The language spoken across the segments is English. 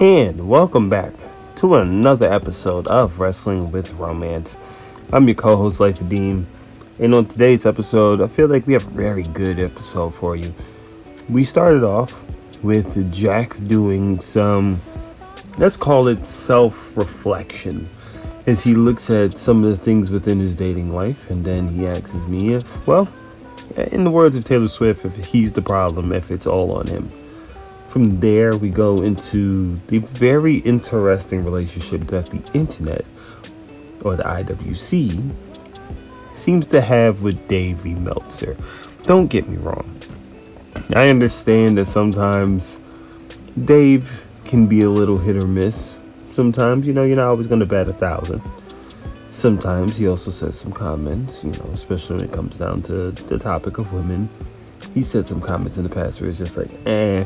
And welcome back to another episode of Wrestling with Romance. I'm your co host, Life Dean. And on today's episode, I feel like we have a very good episode for you. We started off with Jack doing some, let's call it self reflection, as he looks at some of the things within his dating life. And then he asks me if, well, in the words of Taylor Swift, if he's the problem, if it's all on him. From there, we go into the very interesting relationship that the internet, or the IWC, seems to have with Davey Meltzer. Don't get me wrong. I understand that sometimes Dave can be a little hit or miss. Sometimes, you know, you're not always going to bat a thousand. Sometimes he also says some comments, you know, especially when it comes down to the topic of women. He said some comments in the past where it's just like, eh,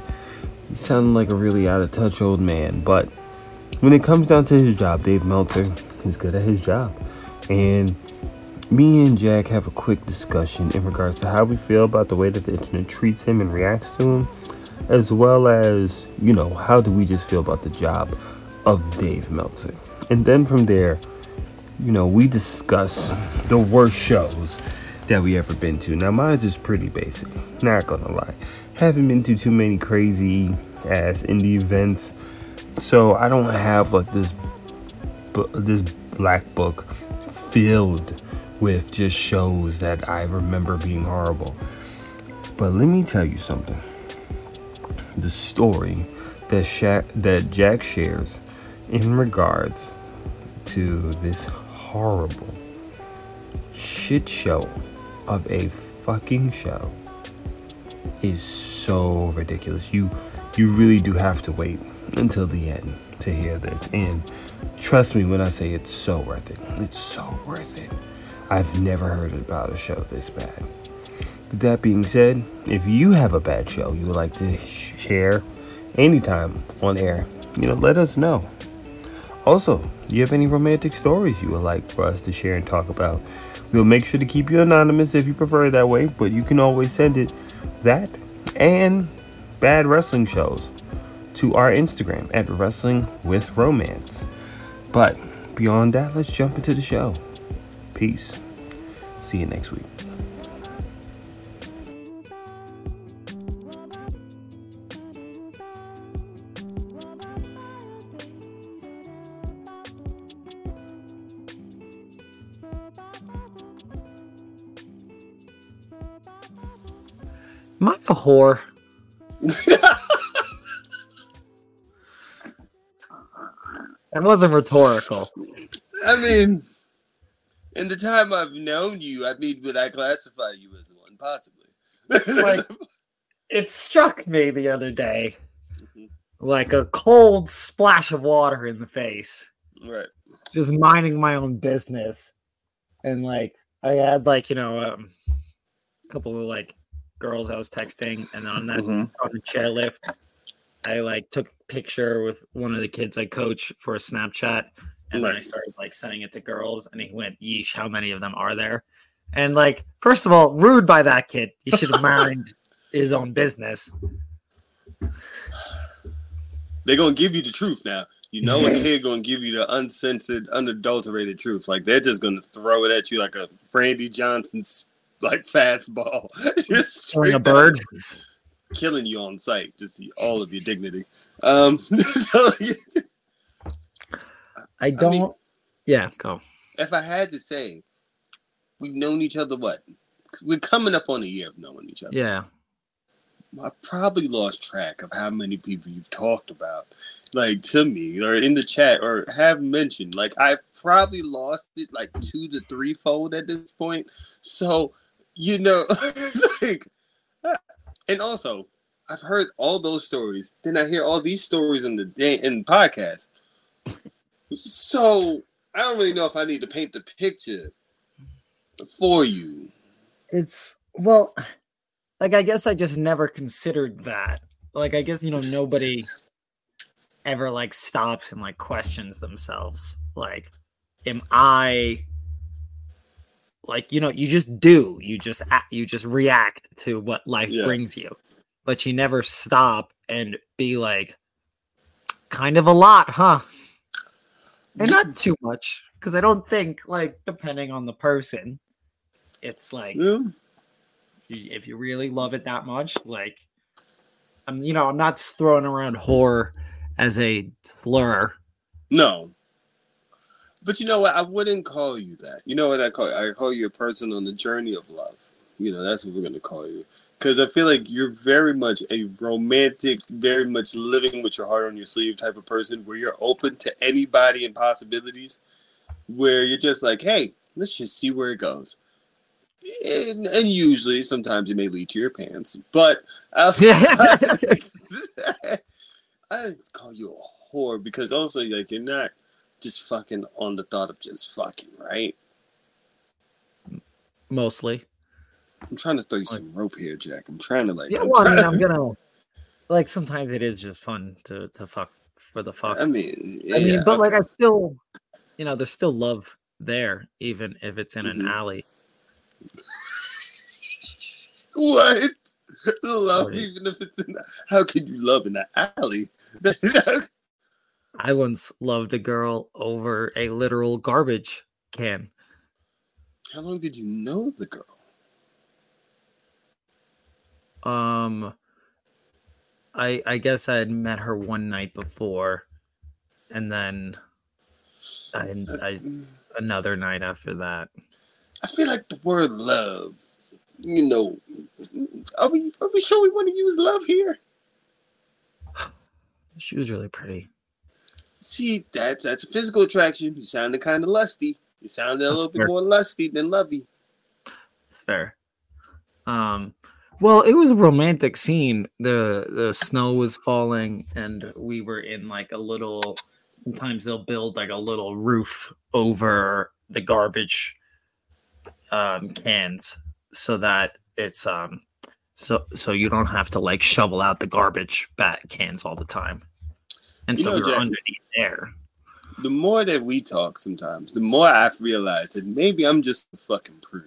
you sound like a really out of touch old man. But when it comes down to his job, Dave Meltzer is good at his job. And me and Jack have a quick discussion in regards to how we feel about the way that the internet treats him and reacts to him, as well as, you know, how do we just feel about the job of Dave Meltzer. And then from there, you know, we discuss the worst shows that we ever been to. Now, mine's is pretty basic, not gonna lie. Haven't been to too many crazy ass indie events, so I don't have like this this black book filled with just shows that I remember being horrible. But let me tell you something. The story that Sha- that Jack shares in regards to this horrible shit show of a fucking show is so ridiculous. You you really do have to wait until the end to hear this. And trust me when I say it's so worth it. It's so worth it. I've never heard about a show this bad. With that being said, if you have a bad show you would like to share anytime on air, you know, let us know. Also, you have any romantic stories you would like for us to share and talk about? We'll make sure to keep you anonymous if you prefer it that way, but you can always send it that and bad wrestling shows to our Instagram at Wrestling with Romance. But beyond that, let's jump into the show. Peace. See you next week. A whore? that wasn't rhetorical. I mean, in the time I've known you, I mean, would I classify you as one? Possibly. like, it struck me the other day like a cold splash of water in the face. Right. Just minding my own business. And like, I had like, you know, um, a couple of like girls I was texting, and on that Mhm. on the chairlift, I like took a picture with one of the kids I coach for a Snapchat, and then I started like sending it to girls, and he went, "Yeesh, how many of them are there?" And like, first of all, rude by that kid. He should have minded his own business. They're gonna give you the truth now. You know, a kid gonna give you the uncensored, unadulterated truth. Like they're just gonna throw it at you like a Randy Johnson's like fastball, just Killing a bird. killing you on sight. Just see all of your dignity. Um, so, I don't. mean- yeah, go. if I had to say, we've known each other. What? We're coming up on a year of knowing each other. Yeah, I probably lost track of how many people you've talked about, like to me or in the chat or have mentioned. Like I've probably lost it like two to three fold at this point. So, you know, like, and also I've heard all those stories. Then I hear all these stories in the day in the podcast. So I don't really know if I need to paint the picture for you. it's well, like I guess I just never considered that. Like I guess you know nobody ever like stops and like questions themselves. Like, am I like you know you just do you just act, you just react to what life Yeah. brings you, but you never stop and be like, kind of a lot, huh? And not too much, because I don't think like depending on the person, it's like Yeah. you- if you really love it that much, like I'm, you know, I'm not throwing around whore as a slur. No. But you know what? I wouldn't call you that. You know what I call you? I call you a person on the journey of love. You know, that's what we're gonna call you. Because I feel like you're very much a romantic, very much living with your heart on your sleeve type of person where you're open to anybody and possibilities. Where you're just like, hey, let's just see where it goes. And, and usually, sometimes it may lead to your pants. But I just call you a whore because also like you're not just fucking on the thought of just fucking, right? Mostly. I'm trying to throw you some rope here, Jack. I'm trying to like. Yeah, I'm well, I mean, I'm gonna like sometimes it is just fun to to fuck for the fuck. I mean, yeah, I mean, but like. I still, you know, there's still love there, even if it's in an Mhm. alley. what? Love, even if it's in. The, how can you love in the alley? I once loved a girl over a literal garbage can. how long did you know the girl? Um, I I guess I had met her one night before, and then I, I another night after that. I feel like the word love. You know, are we are we sure we want to use love here? She was really pretty. See, that that's a physical attraction. You sounded kind of lusty. You sounded a That's little bit more lusty than lovey. It's fair. Um, well, it was a romantic scene. the The snow was falling, and we were in like a little. Sometimes they'll build like a little roof over the garbage um, cans, so that it's um, so so you don't have to like shovel out the garbage bat cans all the time. And You so know, we were Jack- underneath there. The more that we talk, sometimes the more I've realized that maybe I'm just a fucking prude.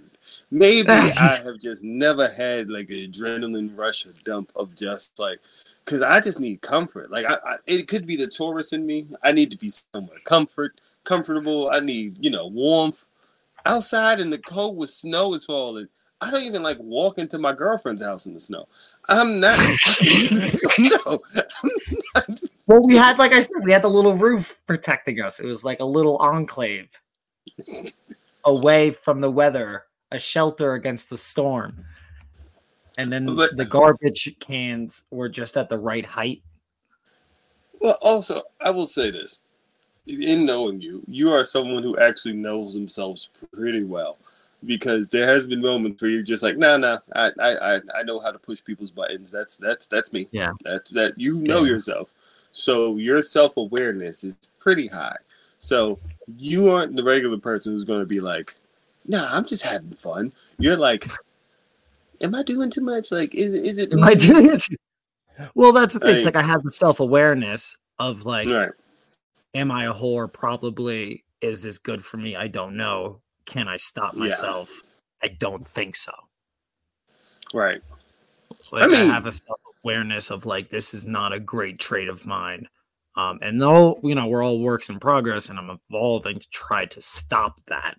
Maybe I have just never had like an adrenaline rush or dump of just like, because I just need comfort. Like, I, I, it could be the Taurus in me. I need to be somewhere comfort, comfortable. I need, you know, warmth. Outside in the cold with snow is falling. I don't even like walking to my girlfriend's house in the snow. I'm not. no, I'm not Well, we had, like I said, we had the little roof protecting us. It was like a little enclave away from the weather, a shelter against the storm. And then But- the garbage cans were just at the right height. Well, also, I will say this: in knowing you, you are someone who actually knows themselves pretty well. Because there has been moments where you're just like, no, no, I, I, I, I know how to push people's buttons. That's that's that's me. Yeah. That that you know Yeah. yourself. So your self awareness is pretty high. So you aren't the regular person who's going to be like, nah, I'm just having fun. You're like, am I doing too much? Like, is is it? Am me? I doing it? Well, that's the thing. It's Like- like I have the self awareness of like, Right. am I a whore? Probably. Is this good for me? I don't know. Can I stop Yeah. myself? I don't think so. Right. Like, I, mean- have a self awareness of like this is not a great trait of mine. Um, and though you know we're all works in progress, and I'm evolving to try to stop that,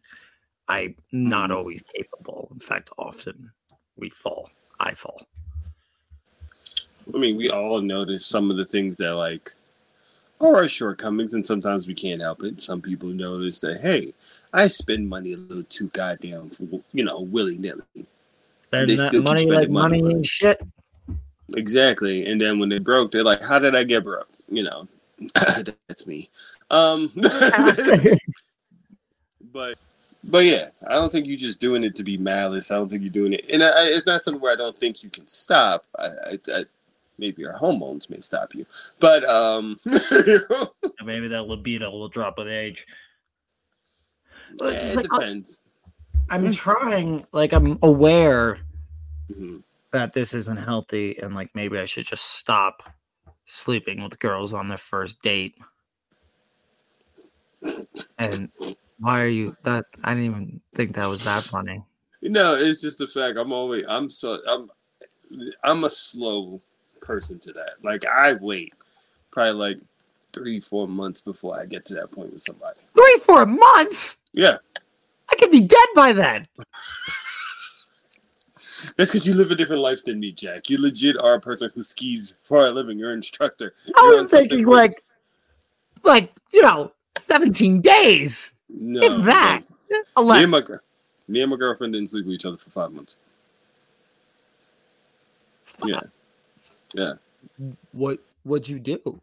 I'm not Mhm. always capable. In fact, often we fall. I fall. I mean, we all notice some of the things that like are our shortcomings, and sometimes we can't help it. Some people notice that, hey, I spend money a little too goddamn, you know, willy nilly. And They that money, like money, money ain't shit. Exactly. And then when they broke, they're like, how did I get broke? You know, that's me. Um, but. But yeah, I don't think you're just doing it to be malice. I don't think you're doing it, and I- it's not something where I don't think you can stop. I, I, I maybe your hormones may stop you, but um, Maybe that libido will drop with age. Yeah, it like, I- depends. I'm trying. Like I'm aware Mhm. that this isn't healthy, and like maybe I should just stop sleeping with girls on their first date. And why are you that? I didn't even think that was that funny. No, it's just the fact I'm always I'm so I'm I'm a slow person to that. Like I wait probably like three, four months before I get to that point with somebody. Three, four months. Yeah, I could be dead by then. that's because you live a different life than me, Jack. You legit are a person who skis for a living. You're an instructor. I You're was thinking like, like you know, seventeen days. no, if that. no. Me Eleven. and my me and my girlfriend didn't sleep with each other for five months. Yeah, yeah. What would you do?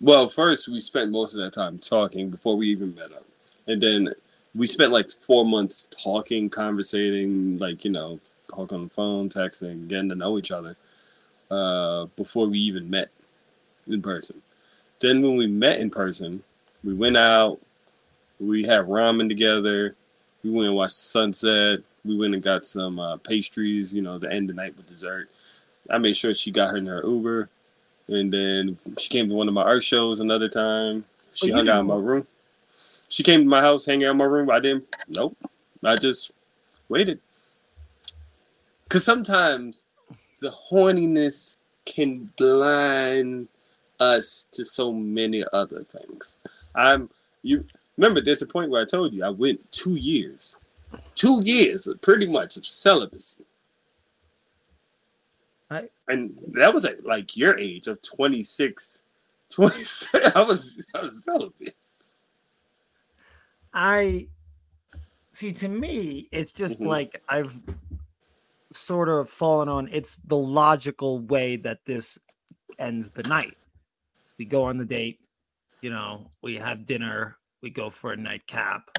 Well, first we spent most of that time talking before we even met up, and then we spent like four months talking, conversating, like you know, talking on the phone, texting, getting to know each other, uh, before we even met in person. Then when we met in person, we went out, we had ramen together, we went and watched the sunset, we went and got some uh, pastries, you know, to end the night with dessert. I made sure she got her in her Uber. And then she came to one of my art shows another time. She Oh, hung out in my room. She came to my house, hanging out in my room. I didn't. Nope. I just waited. Cause sometimes the horniness can blind us to so many other things. I'm you remember there's a point where I told you I went two years. Two years pretty much of celibacy. I- and that was at like your age of 26 26 i was i was celibate I see. To me, it's just Mhm. like I've sort of fallen on. It's the logical way that this ends the night. We go on the date. You know, we have dinner. We go for a nightcap.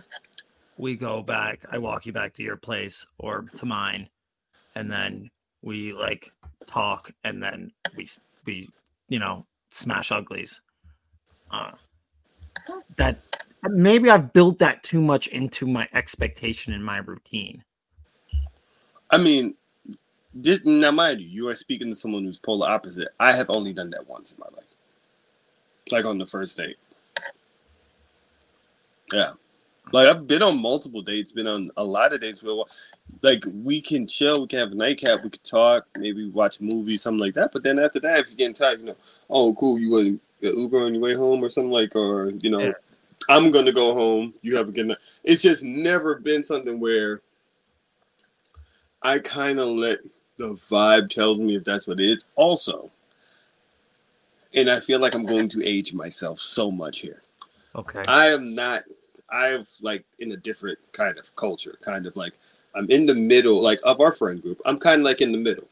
We go back. I walk you back to your place or to mine, and then we like talk, and then we we you know smash uglies. Uh, that maybe I've built that too much into my expectation and my routine. i mean this, now mind you you are speaking to someone who's polar opposite i have only done that once in my life like on the first date yeah like i've been on multiple dates been on a lot of dates where like we can chill we can have a nightcap we can talk maybe watch a movie something like that but then after that if you're getting tired you know oh cool you want to get uber on your way home or something like or you know Yeah. i'm gonna go home you have a good night it's just never been something where i kind of let the vibe tells me if that's what it is also and i feel like i'm going to age myself so much here Okay. I am not. I've like in a different kind of culture, kind of like I'm in the middle, like of our friend group. I'm kind of like in the middle.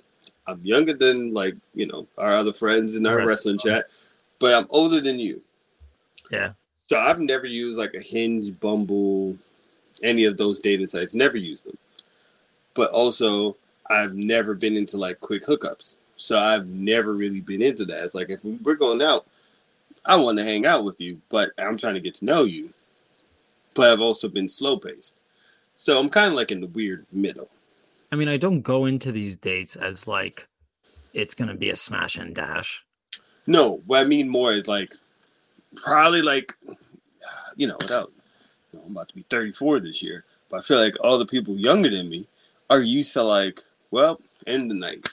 I'm younger than like you know our other friends in our Right. wrestling chat, but I'm older than you. Yeah. So I've never used like a Hinge, Bumble, any of those dating sites. Never used them. But also, I've never been into like quick hookups. So I've never really been into that. It's like if we're going out, I want to hang out with you, but I'm trying to get to know you. But I've also been slow paced. So I'm kind of like in the weird middle. I mean, I don't go into these dates as like it's gonna be a smash and dash. No, what I mean more is like probably like you know, without you know, I'm about to be 34 this year, but I feel like all the people younger than me are used to like, well, end the night.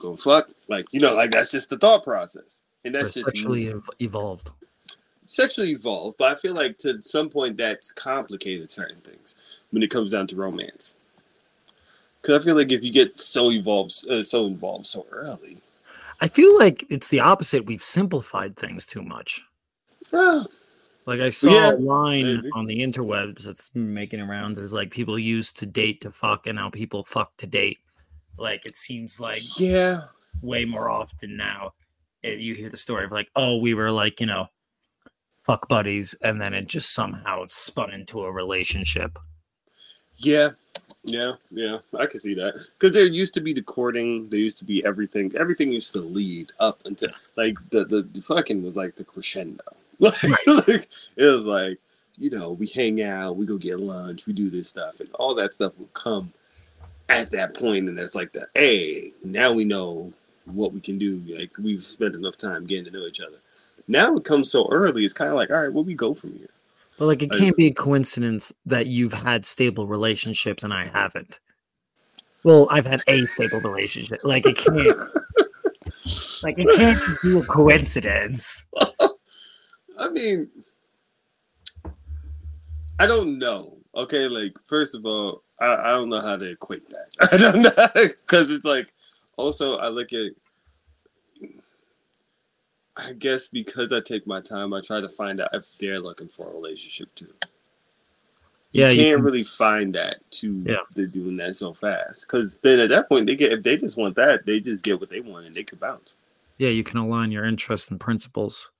Go fuck. Like, you know, like that's just the thought process. And that's just sexually ev- evolved. Sexually evolved, but I feel like to some point that's complicated certain things when it comes down to romance. Because I feel like if you get so evolved, uh, so involved so early, I feel like it's the opposite. We've simplified things too much. ah, Like I saw Yeah, a line maybe. on the interwebs that's making rounds is like people used to date to fuck and now people fuck to date. Like it seems like yeah, way more often now. It, you hear the story of like, oh, we were like, you know, fuck buddies, and then it just somehow spun into a relationship. yeah, yeah, yeah. I can see that because there used to be the courting, there used to be everything. Everything used to lead up until like the the, the fucking was like the crescendo. Like, like it was like you know we hang out, we go get lunch, we do this stuff, and all that stuff will come at that point, and that's like the hey, now we know what we can do. Like we've spent enough time getting to know each other. Now it comes so early, it's kind of like all right, where we go from here. But like, it can't be a coincidence that you've had stable relationships and I haven't. Well, I've had a stable relationship. Like, it can't. Like it can't be a coincidence. I mean, I don't know. Okay, like first of all, I, I don't know how to equate that. I don't know because it's like also I look at. I guess because I take my time, I try to find out if they're looking for a relationship too. Yeah, you you can't can- really find that to Yeah. They're doing that so fast because then at that point they get if they just want that, they just get what they want and they could bounce. Yeah, you can align your interests and principles.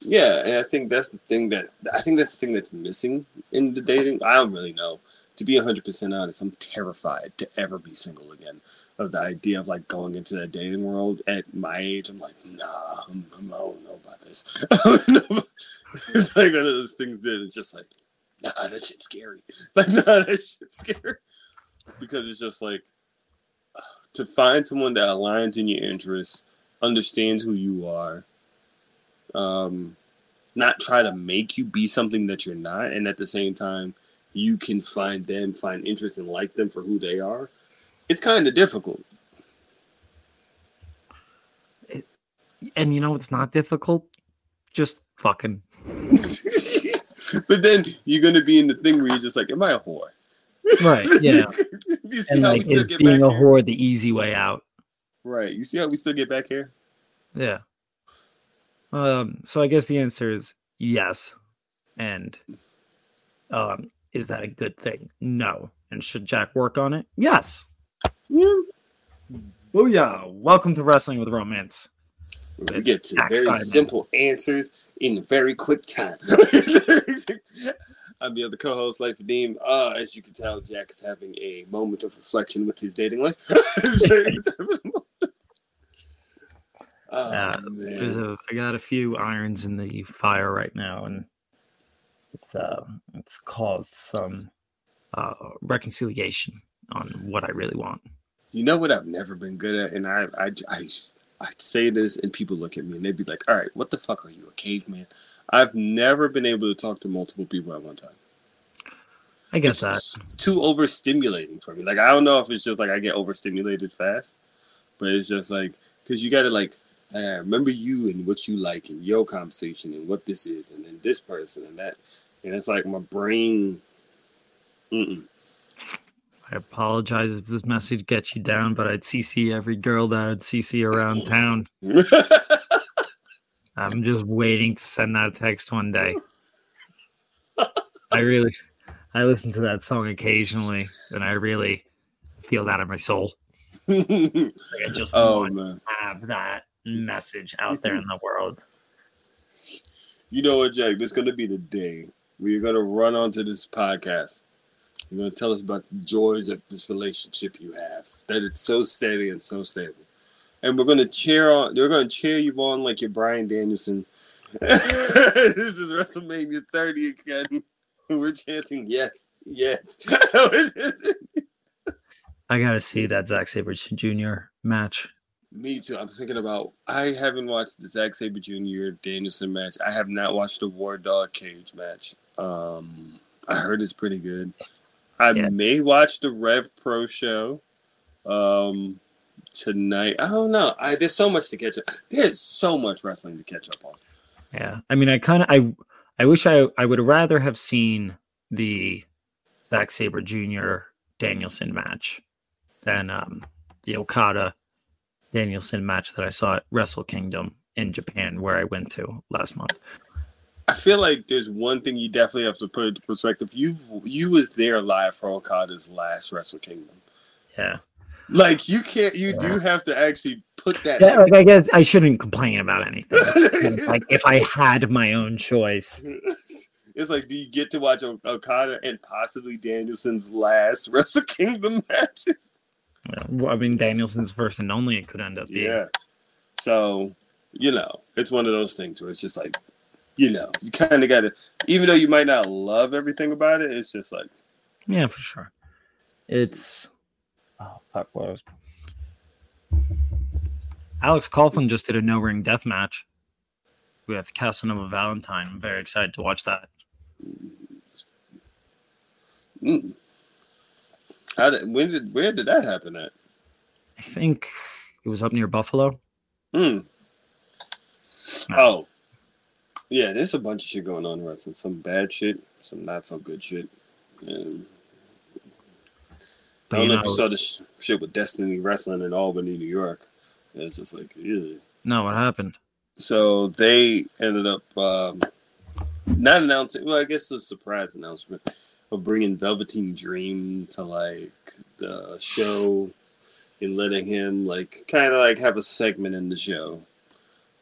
Yeah, and I think that's the thing that I think that's the thing that's missing in the dating. I don't really know. To be hundred percent honest, I'm terrified to ever be single again. Of the idea of like going into that dating world at my age, I'm like, nah, I'm, I'm, I don't know about this. It's like one of those things that it's just like, nah, that shit's scary. Like, nah, that shit's scary. Because it's just like to find someone that aligns in your interests, understands who you are, um, not try to make you be something that you're not, and at the same time, you can find them, find interest, and like them for who they are. It's kind of difficult. And you know it's not difficult? Just fucking. but then you're gonna be in the thing where you're just like, "Am I a whore?" Right, yeah. you see And how like we still is get being back a here? whore the easy way out? Right. You see how we still get back here? Yeah. Um, so I guess the answer is yes. And um, is that a good thing? No. And should Jack work on it? Yes. Oh yeah. Welcome to Wrestling with Romance. We get to Jack very Simon. simple answers in very quick time. I'm the other co-host, Life Deem. Uh, as you can tell, Jack is having a moment of reflection with his dating life. oh, Uh, a I got a few irons in the fire right now, and it's uh it's caused some uh reconciliation on what I really want. You know what I've never been good at, and I, I, I, I say this, and people look at me and they'd be like, "All right, what the fuck are you, a caveman?" I've never been able to talk to multiple people at one time. I guess that. It's too overstimulating for me. Like I don't know if it's just like I get overstimulated fast, but it's just like because you got to like uh, remember you and what you like and your conversation and what this is and then this person and that, and it's like my brain. Mm-mm. I apologize if this message gets you down, but I'd CC every girl that I'd CC around town. I'm just waiting to send that text one day. I really, I listen to that song occasionally, and I really feel that in my soul. Like I just oh want man. to have that message out there in the world. You know what, Jack? This is gonna be the day where you're gonna run onto this podcast. You're gonna tell us about the joys of this relationship you have. That it's so steady and so stable. And we're gonna cheer on. They're gonna cheer you on like you're Bryan Danielson. this is WrestleMania 30 again. We're chanting yes, yes. I gotta see that Zack Sabre Jr. match. Me too. I'm thinking about. I haven't watched the Zack Sabre Jr. Danielson match. I have not watched the War Dog Cage match. Um, I heard it's pretty good. I Yeah. may watch the Rev Pro show um, tonight. I don't know. I, there's so much to catch up. There's so much wrestling to catch up on. Yeah, I mean, I kind of, I, I wish I, I would rather have seen the Zack Sabre Jr. Danielson match than um, the Okada Danielson match that I saw at Wrestle Kingdom in Japan, where I went to last month. I feel like there's one thing you definitely have to put into perspective. You you was there live for Okada's last Wrestle Kingdom. Yeah, Like you can't. You Yeah. do have to actually put that. yeah like I guess I shouldn't complain about anything. Kind of like if I had my own choice, It's like, do you get to watch Okada and possibly Danielson's last Wrestle Kingdom matches? Well, I mean, Danielson's first and only it could end up being. Yeah. So, you know, it's one of those things where it's just like, you know, you kind of got to, even though you might not love everything about it, it's just like, Yeah, for sure. It's oh fuck what was Alex Coughlin just did a no ring death match with Casanova Valentine. I'm very excited to watch that. mm. How did, when did, where did that happen at? I think it was up near Buffalo. Mm. Oh, yeah. There's a bunch of shit going on in wrestling. Some bad shit, some not so good shit. And I don't know, know, if you saw this shit with Destiny Wrestling in Albany, New York. It's just like, yeah. no, what happened? So they ended up um, not announcing. Well, I guess a surprise announcement of bringing Velveteen Dream to like the show and letting him like kind of like have a segment in the show.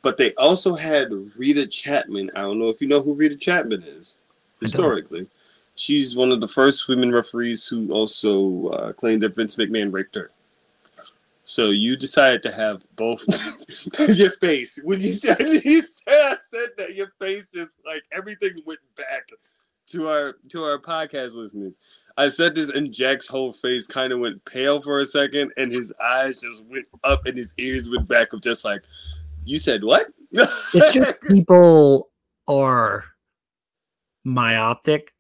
But they also had Rita Chapman. I don't know if you know who Rita Chapman is historically. She's one of the first women referees who also uh, claimed that Vince McMahon raped her. So you decided to have both your face when you said you said I said that your face just like everything went back to our to our podcast listeners. I said this and Jack's whole face kind of went pale for a second and his eyes just went up and his ears went back of just like you said what? It's just people are myopic,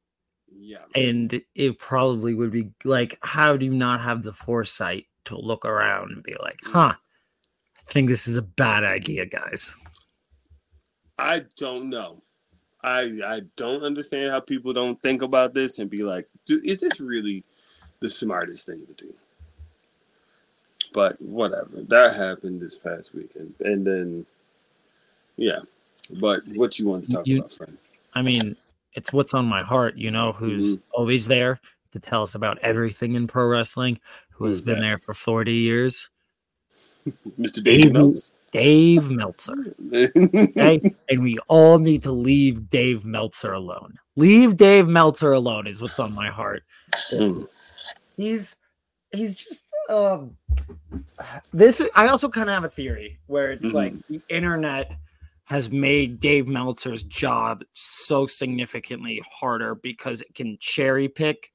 yeah. and it probably would be like, how do you not have the foresight to look around and be like, huh? I think this is a bad idea, guys. I don't know. I I don't understand how people don't think about this and be like, dude, is this really the smartest thing to do? But whatever. That happened this past weekend. And then yeah. But what you want to talk You- about, friend? I mean, it's what's on my heart. You know, who's mm-hmm. always there to tell us about everything in pro wrestling, who has Who's been that? there for 40 years. Mr. Dave- Meltz. Dave Meltzer. Okay. and we all need to leave Dave Meltzer alone. Leave Dave Meltzer alone is what's on my heart. He's he's just um this I also kind of have a theory where it's Mhm. like the internet has made Dave Meltzer's job so significantly harder because it can cherry pick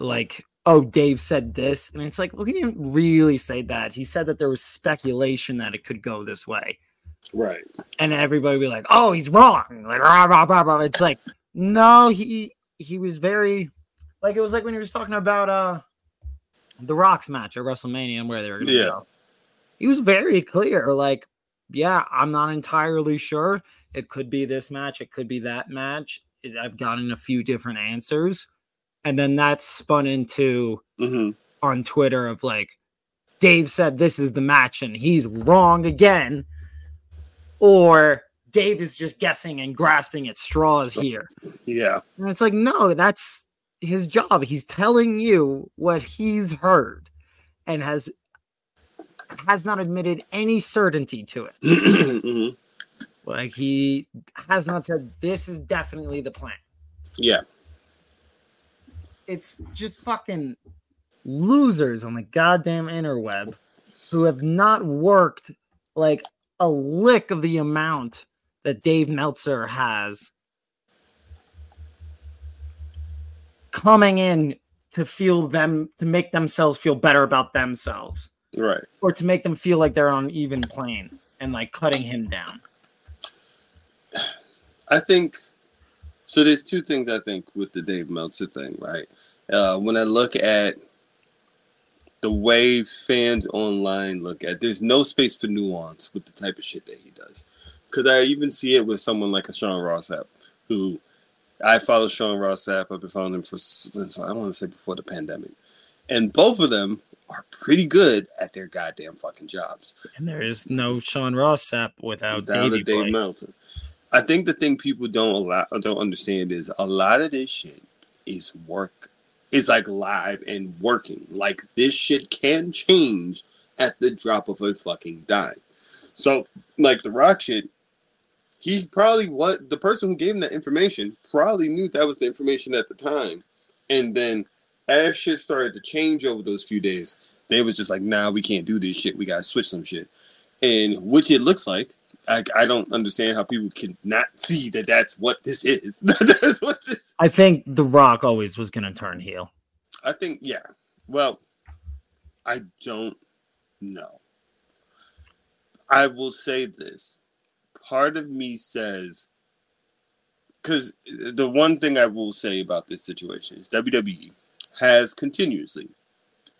like oh Dave said this and it's like well he didn't really say that he said that there was speculation that it could go this way Right. and everybody be like, "Oh, he's wrong." Like, rah, rah, rah, rah. it's like, no, he he was very like it was like when he was talking about uh the Rocks match at WrestleMania and where they were gonna Yeah. go. He was very clear, like, yeah, I'm not entirely sure. It could be this match, it could be that match. Is- I've gotten a few different answers, and then that's spun into hmm on Twitter of like, Dave said this is the match and he's wrong again, or Dave is just guessing and grasping at straws here. Yeah. And it's like, no, that's his job. He's telling you what he's heard and has has not admitted any certainty to it. hmm Like he has not said this is definitely the plan. Yeah. It's just fucking losers on the goddamn interweb who have not worked like a lick of the amount that Dave Meltzer has coming in to feel them to make themselves feel better about themselves Right. or to make them feel like they're on even plane and like cutting him down. I think so. There's two things I think with the Dave Meltzer thing, right? Uh, when I look at the way fans online look at, there's no space for nuance with the type of shit that he does. Because I even see it with someone like a Sean Ross Sapp, who I follow Sean Ross Sapp. I've been following him for since I want to say before the pandemic, and both of them are pretty good at their goddamn fucking jobs. And there is no Sean Ross Sapp without to Davey Dave Meltzer. I think the thing people don't allow don't understand is a lot of this shit is work. It's like live and working. Like this shit can change at the drop of a fucking dime. So like the rock shit, he probably what the person who gave him that information probably knew that was the information at the time. And then as shit started to change over those few days, they was just like, nah, we can't do this shit. We gotta switch some shit. And which it looks like I, I don't understand how people can not see that that's what this is. that's what this. I think The Rock always was going to turn heel. I think yeah. Well, I don't know. I will say this. Part of me says because the one thing I will say about this situation is WWE has continuously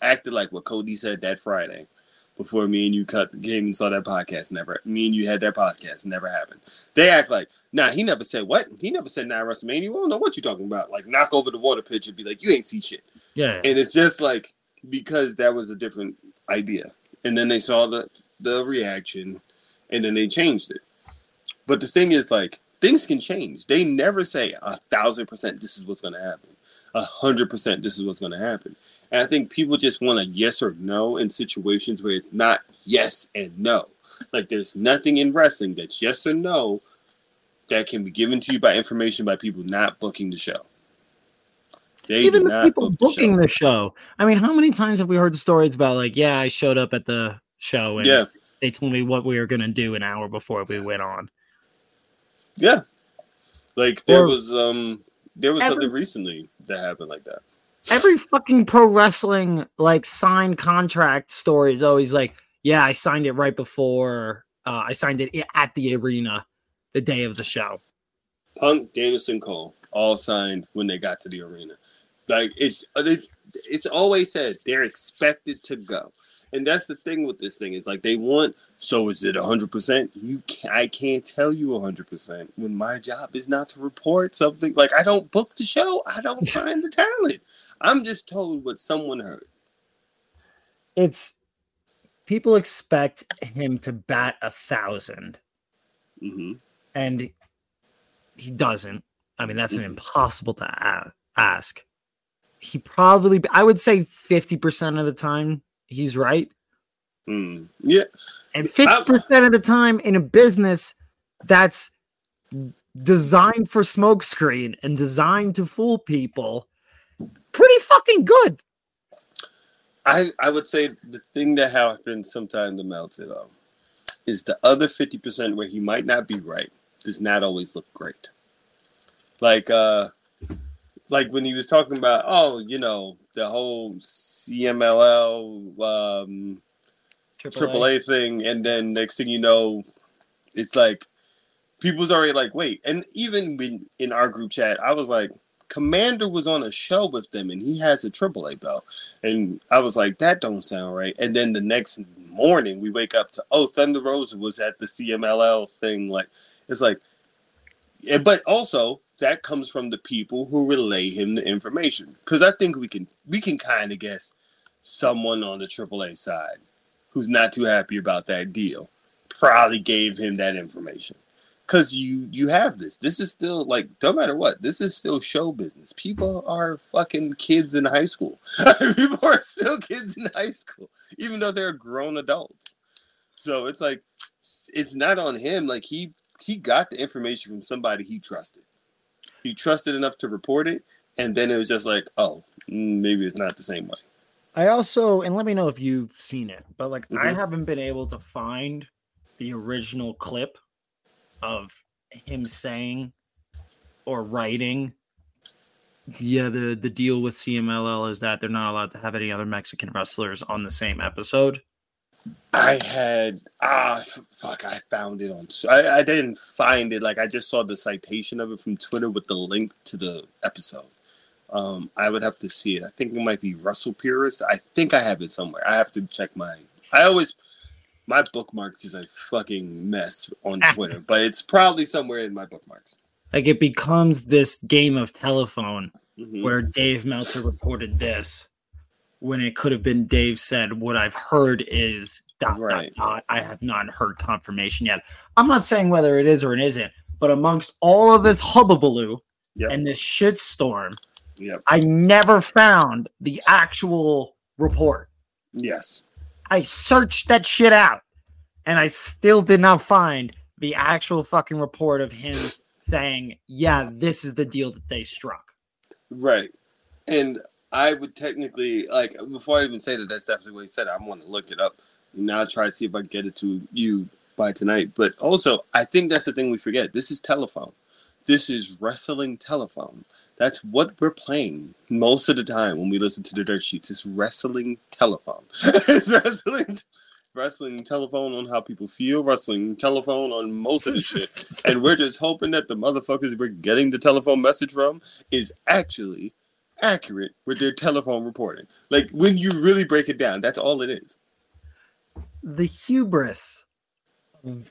acted like what Cody said that Friday before me and you cut the game and saw that podcast. Never, me and you had that podcast. Never happened. They act like, nah, he never said what? He never said nah WrestleMania. We don't know what you're talking about. Like knock over the water pitcher, be like, you ain't see shit. Yeah. And it's just like because that was a different idea, and then they saw the the reaction, and then they changed it. But the thing is, like things can change. They never say a thousand percent this is what's going to happen. A hundred percent this is what's going to happen. And I think people just want a yes or no in situations where it's not yes and no. Like there's nothing in wrestling that's yes or no that can be given to you by information by people not booking the show. They Even the people book the booking show. the show. I mean, how many times have we heard stories about like, yeah, I showed up at the show and Yeah, they told me what we were gonna do an hour before we went on. yeah. Like there Or- was um there was Every- something recently that happened like that. Every fucking pro wrestling like signed contract story is always like, yeah, I signed it right before. Uh, I signed it at the arena the day of the show. Punk, Danielson, Cole all signed when they got to the arena. Like it's it's, it's always said they're expected to go, and that's the thing with this thing is like they want. So is it hundred percent? You can I can't tell you hundred percent when my job is not to report something. Like I don't book the show. I don't sign the talent. I'm just told what someone heard. It's people expect him to bat a thousand, hmm and he doesn't. I mean, that's an Mhm. impossible to ask. He probably, I would say, fifty percent of the time he's right. Mm. Yeah, And 50% of the time in a business that's designed for smokescreen and designed to fool people, pretty fucking good. I I would say the thing that happens sometimes to melt it um, is the other fifty percent where he might not be right does not always look great. Like uh like when he was talking about oh you know the whole CMLL um, triple A thing, and then next thing you know, it's like people's already like wait, and even when in our group chat, I was like. Commander was on a show with them and he has a triple A belt. And I was like, that don't sound right. And then the next morning we wake up to, oh, Thunder Rosa was at the CMLL thing. Like, it's like, but also that comes from the people who relay him the information. Because I think we can we can kind of guess someone on the AAA side who's not too happy about that deal probably gave him that information. Cause you you have this. This is still like no matter what. This is still show business. People are fucking kids in high school. People are still kids in high school, even though they're grown adults. So it's like it's not on him. Like he he got the information from somebody he trusted. He trusted enough to report it, and then it was just like, oh, maybe it's not the same way. I also, and let me know if you've seen it, but like I Mhm. haven't been able to find the original clip of him saying or writing. Yeah, the the deal with CMLL is that they're not allowed to have any other Mexican wrestlers on the same episode. I had ah fuck. I found it on. I, I didn't find it. Like I just saw the citation of it from Twitter with the link to the episode. Um, I would have to see it. I think it might be Russell Purist. I think I have it somewhere. I have to check my. I always my bookmarks is a fucking mess on Twitter, but it's probably somewhere in my bookmarks. Like it becomes this game of telephone Mhm. where Dave Meltzer reported this when it could have been Dave said, What I've heard is dot, Right. dot, dot. I have not heard confirmation yet. I'm not saying whether it is or it isn't, but amongst all of this hubbubaloo Yep. and this shitstorm, Yep. I never found the actual report. Yes. I searched that shit out and I still did not find the actual fucking report of him saying, Yeah, this is the deal that they struck. Right. And I would technically like before I even say that that's definitely what he said. I'm gonna look it up. Now I'll try to see if I can get it to you by tonight. But also I think that's the thing we forget. This is telephone. This is wrestling telephone. That's what we're playing most of the time when we listen to the dirt sheets. It's wrestling telephone. it's wrestling wrestling telephone on how people feel, wrestling telephone on most of the shit. And we're just hoping that the motherfuckers we're getting the telephone message from is actually accurate with their telephone reporting. Like when you really break it down, that's all it is. the hubris of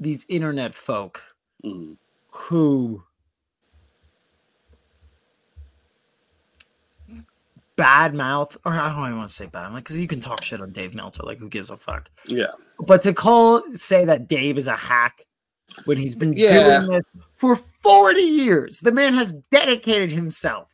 these internet folk Mhm. who bad mouth or I don't even want to say bad because you can talk shit on Dave Meltzer like who gives a fuck Yeah. but to call say that Dave is a hack when he's been Yeah. doing this for 40 years the man has dedicated himself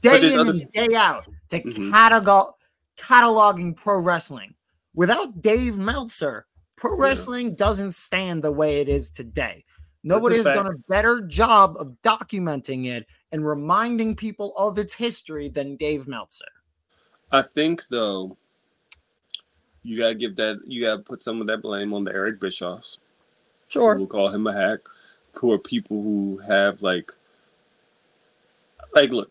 day in other- and day out to Mhm. catalog cataloging pro wrestling without Dave Meltzer pro Yeah. wrestling doesn't stand the way it is today Nobody has done a better job of documenting it and reminding people of its history than Dave Meltzer. I think though, you gotta give that you gotta put some of that blame on the Eric Bischoffs. Sure. We'll call him a hack. Who are people who have like, like look,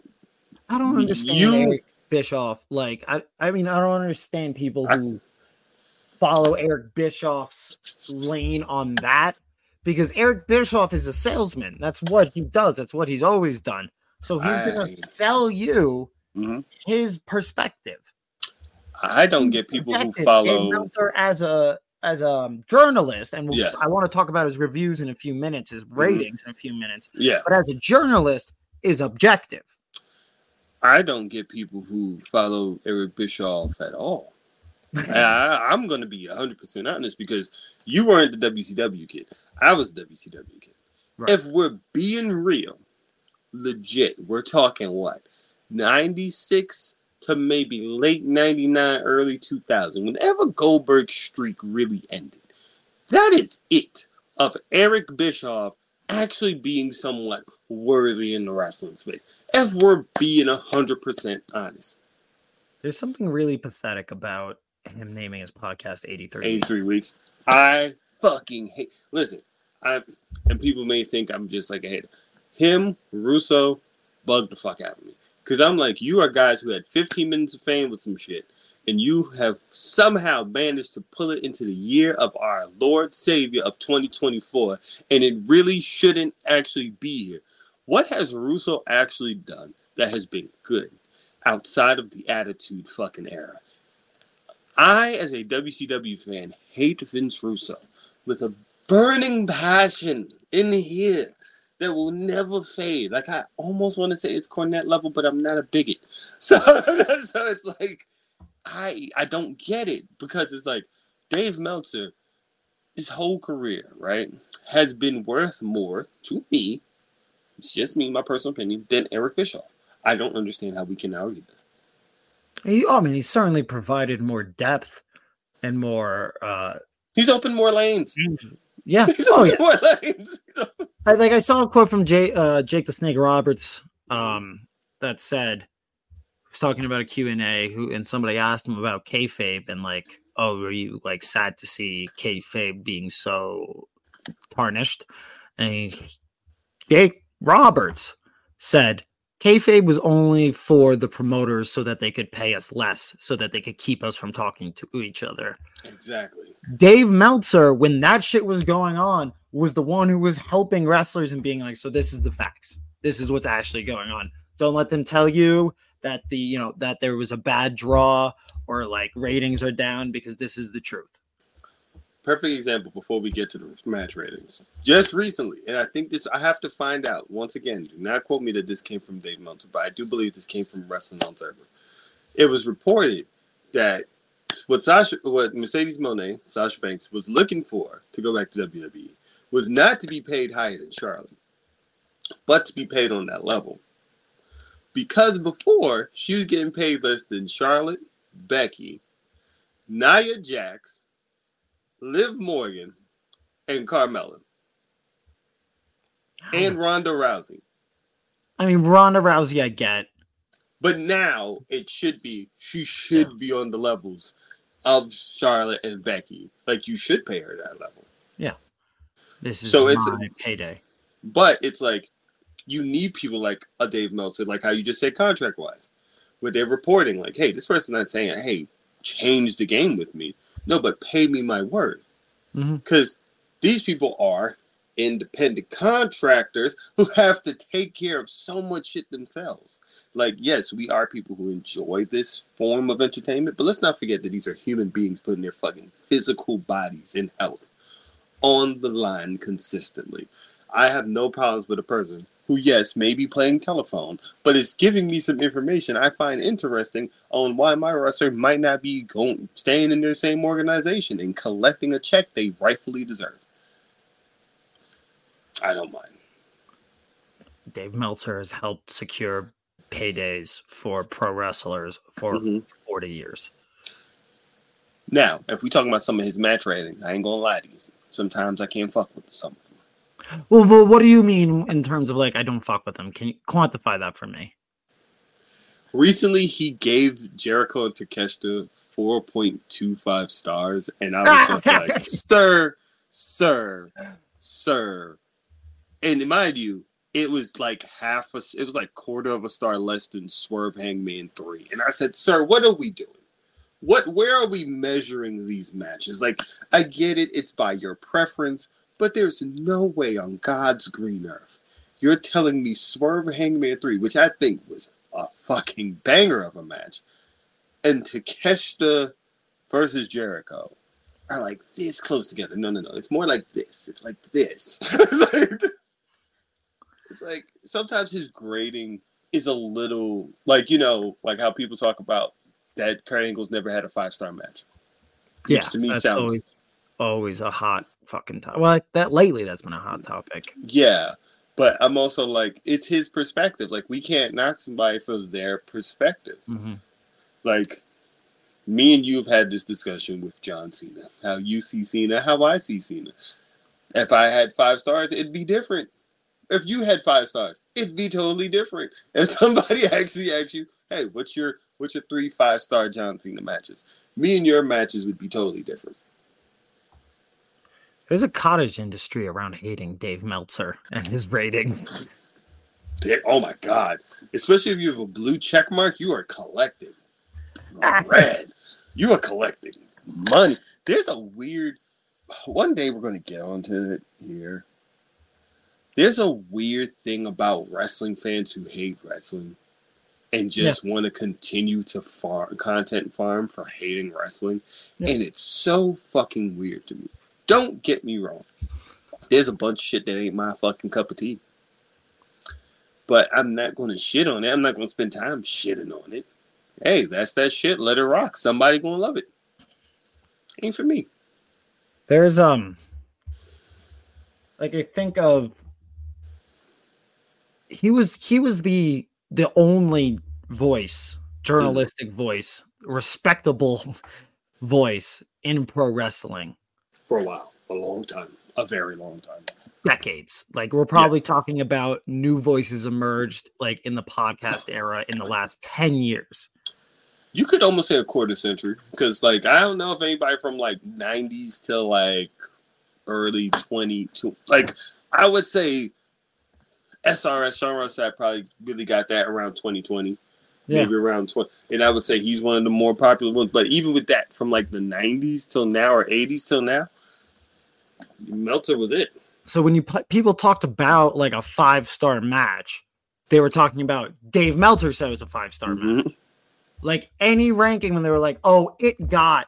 I don't understand you- Eric Bischoff. Like, I, I mean, I don't understand people I- who follow Eric Bischoff's lane on that because Eric Bischoff is a salesman. That's what he does. That's what he's always done. So he's I- going to sell you Mhm. his perspective. I don't He's get people who follow. As a as a journalist, and we'll, Yes. I want to talk about his reviews in a few minutes, his ratings in a few minutes. Yeah, But as a journalist, is objective. I don't get people who follow Eric Bischoff at all. I, I'm going to be 100% honest because you weren't the WCW kid. I was the WCW kid. Right. If we're being real, legit, we're talking what? 96 to maybe late 99, early 2000. Whenever Goldberg's streak really ended, that is it of Eric Bischoff actually being somewhat worthy in the wrestling space. If we're being 100% honest. There's something really pathetic about him naming his podcast 83. 83 weeks. I fucking hate. Listen, I and people may think I'm just like a hater. Him, Russo, bug the fuck out of me because I'm like, you are guys who had 15 minutes of fame with some shit, and you have somehow managed to pull it into the year of our Lord Savior of 2024, and it really shouldn't actually be here. What has Russo actually done that has been good outside of the attitude fucking era? I, as a WCW fan, hate Vince Russo with a burning passion in here that will never fade. Like I almost want to say it's Cornette level, but I'm not a bigot. So, so it's like I I don't get it because it's like Dave Meltzer, his whole career, right, has been worth more to me. It's just me, my personal opinion, than Eric Bischoff. I don't understand how we can argue this. He, I mean, he certainly provided more depth and more. uh He's opened more lanes. Yeah. He's Oh yeah. more lanes. I, like I saw a quote from Jay, uh, Jake the Snake Roberts um, that said, he was talking about a Q&A who, and somebody asked him about kayfabe and like, oh, were you like sad to see kayfabe being so tarnished? And he, Jake Roberts said, kayfabe was only for the promoters so that they could pay us less, so that they could keep us from talking to each other. Exactly. Dave Meltzer, when that shit was going on, was the one who was helping wrestlers and being like, "So this is the facts. This is what's actually going on. Don't let them tell you that the you know that there was a bad draw or like ratings are down because this is the truth." Perfect example before we get to the match ratings. Just recently, and I think this I have to find out once again. Do not quote me that this came from Dave Meltzer, but I do believe this came from Wrestling Observer. It was reported that what Sasha, what Mercedes Moné, Sasha Banks was looking for to go back to WWE was not to be paid higher than Charlotte, but to be paid on that level. Because before she was getting paid less than Charlotte, Becky, Nia Jax, Liv Morgan, and Carmella, and Ronda Rousey. I mean, Ronda Rousey, I get. But now it should be she should be on the levels of Charlotte and Becky. Like you should pay her that level. Yeah. This is So it's- my payday. But it's like you need people like a Dave Meltzer, like how you just said contract wise, where they're reporting like, hey, this person's not saying, hey, change the game with me. No, but pay me my worth. Mm-hmm. Because these people are independent contractors who have to take care of so much shit themselves. Like, yes, we are people who enjoy this form of entertainment, but let's not forget that these are human beings putting their fucking physical bodies and health on the line consistently. I have no problems with a person who, yes, may be playing telephone, but is giving me some information I find interesting on why my wrestler might not be going staying in their same organization and collecting a check they rightfully deserve. I don't mind. Dave Meltzer has helped secure paydays for pro wrestlers for Mhm. 40 years. Now, if we talking about some of his match ratings, I ain't gonna lie to you. Sometimes I can't fuck with some of them. Well, well, what do you mean in terms of like I don't fuck with them? Can you quantify that for me? Recently, he gave Jericho and Takeshita 4.25 stars, and I was ah, just like, sir, sir, sir. And mind you, it was like half a, it was like quarter of a star less than Swerve Hangman 3. And I said, sir, what are we doing? What, where are we measuring these matches? Like, I get it, it's by your preference, but there's no way on God's green earth you're telling me Swerve Hangman 3, which I think was a fucking banger of a match, and Takeshita versus Jericho are like this close together. No, no, no. It's more like this. It's like this. it's, like this. it's like sometimes his grading is a little like you know, like how people talk about that Kurt Angle's never had a five star match. Yeah, Which to me that's sounds always, always a hot fucking topic. Well, that lately that's been a hot topic. Yeah, but I'm also like, it's his perspective. Like, we can't knock somebody for their perspective. hmm Like, me and you have had this discussion with John Cena. How you see Cena, how I see Cena. If I had five stars, it'd be different. If you had five stars, it'd be totally different. If somebody actually asked you, "Hey, what's your what's your three five star John Cena matches?" Me and your matches would be totally different. There's a cottage industry around hating Dave Meltzer and his ratings. Oh my god! Especially if you have a blue check mark, you are collecting red. You are collecting money. There's a weird. One day we're going to get onto it here. There's a weird thing about wrestling fans who hate wrestling and just want to continue to farm content farm for hating wrestling, Yeah. and it's so fucking weird to me. Don't get me wrong. There's a bunch of shit that ain't my fucking cup of tea. But I'm not going to shit on it. I'm not going to spend time shitting on it. Hey, that's that shit. Let it rock. Somebody going to love it. Ain't for me. There's um like I think of he was he was the the only voice, journalistic voice, respectable voice in pro wrestling For a while. A long time. A very long time. decades. Like we're probably talking about new voices emerged like in the podcast era in the last 10 years. You could almost say a quarter century because, like, I don't know if anybody from like '90s to like early 22. Like, I would say SRS Sean Ross Sapp probably really got that around 2020, Yeah. maybe around 20. And I would say he's one of the more popular ones. But even with that, from like the 90s till now or 80s till now, Meltzer was it. So when you pu- people talked about like a five star match, they were talking about Dave Meltzer said it was a five star match. Mhm. Like any ranking when they were like, oh, it got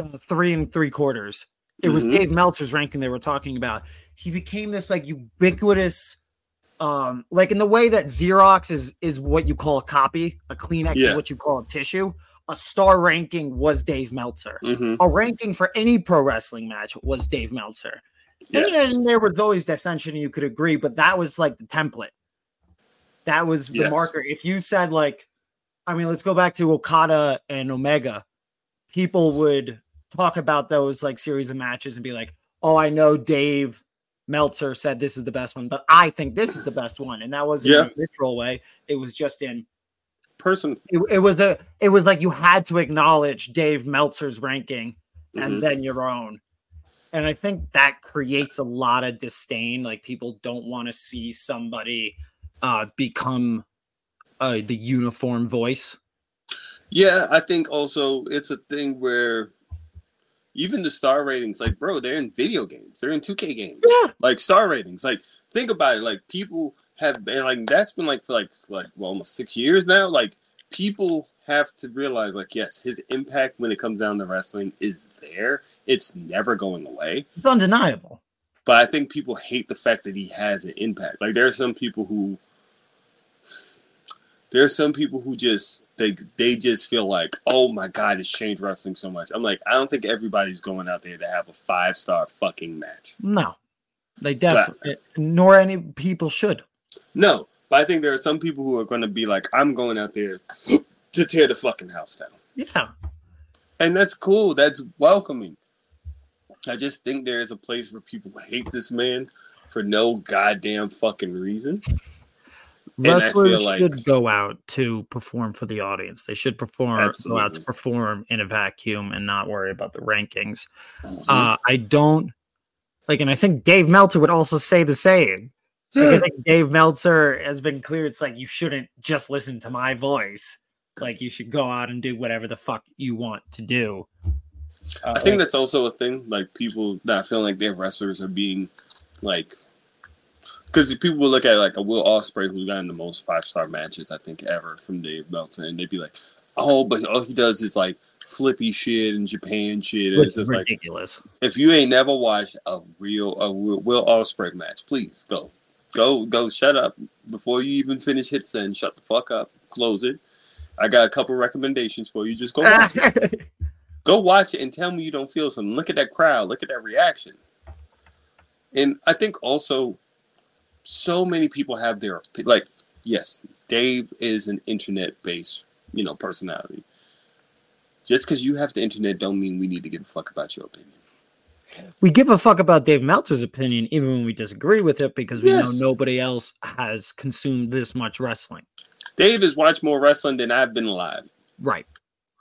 uh, three and three quarters. It was Mhm. Dave Meltzer's ranking they were talking about. He became this like ubiquitous, um, like in the way that Xerox is is what you call a copy, a Kleenex Yeah. is what you call a tissue. A star ranking was Dave Meltzer. Mhm. A ranking for any pro wrestling match was Dave Meltzer. And Yes. then there was always dissension, you could agree, but that was like the template. That was the Yes. marker. If you said like, I mean, let's go back to Okada and Omega. People would talk about those like series of matches and be like, "Oh, I know Dave Meltzer said this is the best one, but I think this is the best one." And that wasn't in a literal way. It was just in Person. it, it was a it was like you had to acknowledge Dave Meltzer's ranking and then your own. And I think that creates a lot of disdain. Like people don't want to see somebody uh, become uh, the uniform voice. Yeah, I think also it's a thing where even the star ratings, like bro, they're in video games. They're in 2K games. Yeah. Like star ratings. Like think about it. Like people have been like that's been like for like like well, almost six years now. Like people have to realize like yes, his impact when it comes down to wrestling is there. It's never going away. It's undeniable. But I think people hate the fact that he has an impact. Like there are some people who there are some people who just they they just feel like, oh my god, it's changed wrestling so much. I'm like, I don't think everybody's going out there to have a five star fucking match. No, they definitely, nor any people should. No, but I think there are some people who are going to be like, I'm going out there to tear the fucking house down, Yeah, and that's cool. That's welcoming. I just think there is a place where people hate this man for no goddamn fucking reason. Wrestlers like- should go out to perform for the audience. They should perform go out to perform in a vacuum and not worry about the rankings. Mhm. Uh, I don't like, and I think Dave Meltzer would also say the same. Like, I think Dave Meltzer has been clear. It's like you shouldn't just listen to my voice. Like you should go out and do whatever the fuck you want to do. Uh, I think that's also a thing. Like people that feel like their wrestlers are being like, because people will look at like a Will Ospreay who's gotten the most five star matches I think ever from Dave Meltzer, and they'd be like, oh, but all he does is like flippy shit and Japan shit. And it's just like ridiculous. if you ain't never watched a real a Will Will Ospreay match, please go, go, go. Shut up before you even finish hit send. Shut the fuck up. Close it. I got a couple recommendations for you. Just go watch it. Go watch it and tell me you don't feel something. Look at that crowd. Look at that reaction. And I think also, so many people have their like. Yes, Dave is an internet-based, you know, personality. Just because you have the internet, don't mean we need to give a fuck about your opinion. We give a fuck about Dave Meltzer's opinion, even when we disagree with it, because we Yes. know nobody else has consumed this much wrestling. Dave has watched more wrestling than I've been alive. Right.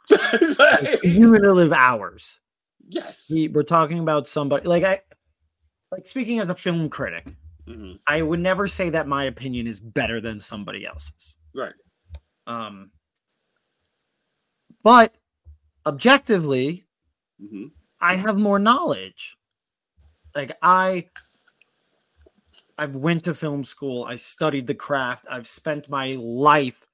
Like- Cumulative hours. yes. We, we're talking about somebody like I like speaking as a film critic, Mhm. I would never say that my opinion is better than somebody else's. Right. Um but objectively, hmm I have more knowledge. Like I I've went to film school, I studied the craft, I've spent my life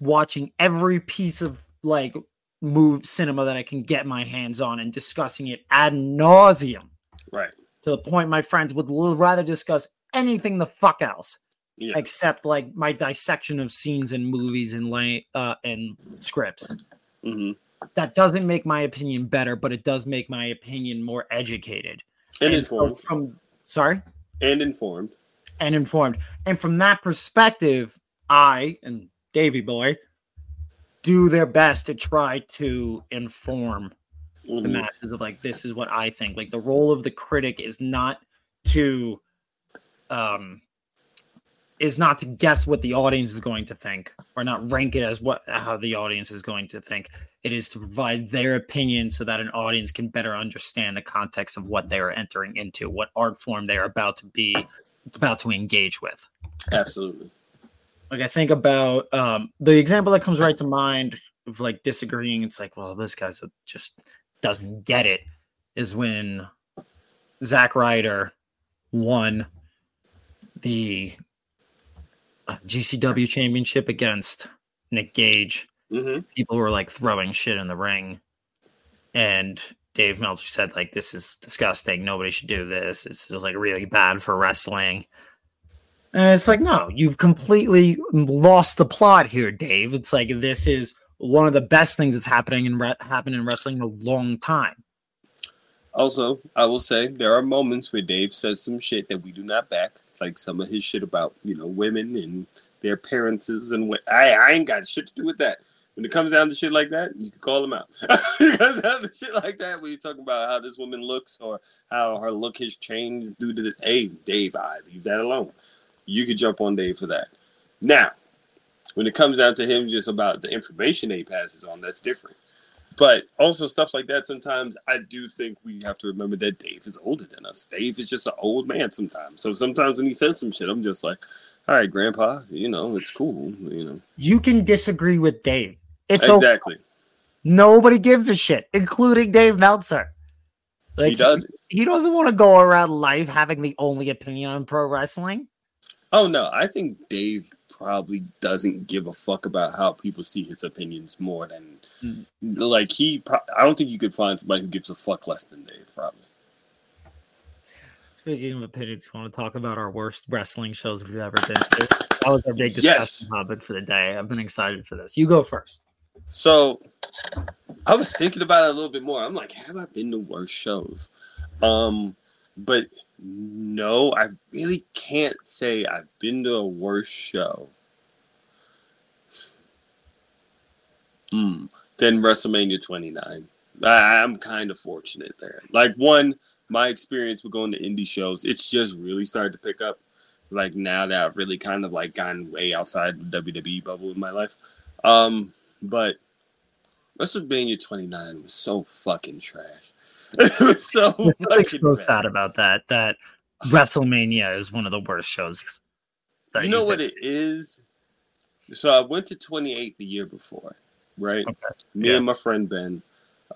watching every piece of like move cinema that I can get my hands on and discussing it ad nauseum Right. to the point my friends would l- rather discuss anything the fuck else Yeah. except like my dissection of scenes and movies and la- uh, and scripts hmm that doesn't make my opinion better, but it does make my opinion more educated And And so informed. from sorry And informed. and informed. And from that perspective, I and Davy Boy do their best to try to inform the Mhm. masses of like this is what I think. Like the role of the critic is not to um is not to guess what the audience is going to think or not rank it as what how the audience is going to think. It is to provide their opinion so that an audience can better understand the context of what they are entering into, what art form they are about to be about to engage with. Absolutely. Like I think about um the example that comes right to mind of like disagreeing, it's like, well, this guy's just doesn't get it, is when Zack Ryder won the GCW championship against Nick Gage. hmm People were like throwing shit in the ring. And Dave Meltzer said, like, this is disgusting. Nobody should do this. It's just like really bad for wrestling. And it's like, no, you've completely lost the plot here, Dave. It's like this is one of the best things that's happening in re- happened in wrestling in a long time. Also, I will say there are moments where Dave says some shit that we do not back, like some of his shit about you know women and their appearances and what. I I ain't got shit to do with that. When it comes down to shit like that, you can call him out. comes down to shit like that, when you're talking about how this woman looks or how her look has changed due to this, hey, Dave, I leave that alone. You could jump on Dave for that. Now, when it comes down to him just about the information that he passes on, that's different. But also stuff like that, sometimes I do think we have to remember that Dave is older than us. Dave is just an old man sometimes. So sometimes when he says some shit, I'm just like, all right, grandpa, you know, it's cool, you know. You can disagree with Dave. It's okay. exactly. Nobody gives a shit, including Dave Meltzer. he doesn't. He doesn't want to go around life having the only opinion on pro wrestling. Oh no, I think Dave probably doesn't give a fuck about how people see his opinions more than Mm. like he. pro- I don't think you could find somebody who gives a fuck less than Dave. Probably. Speaking of opinions, you want to talk about our worst wrestling shows we've ever been to? That was our big discussion Yes. topic for the day. I've been excited for this. You go first. So I was thinking about it a little bit more. I'm like, have I been to worse shows? Um, but no, I really can't say I've been to a worse show. Hmm. Than WrestleMania 29. I, I'm kind of fortunate there. Like one, my experience with going to indie shows, it's just really started to pick up. Like now that I've really kind of like gotten way outside the WWE bubble in my life. Um, but WrestleMania 29 was so fucking trash. so something so bad. sad about that. That WrestleMania is one of the worst shows. that You know what it is? So I went to 28 the year before, right? Okay. Me Yeah. and my friend Ben,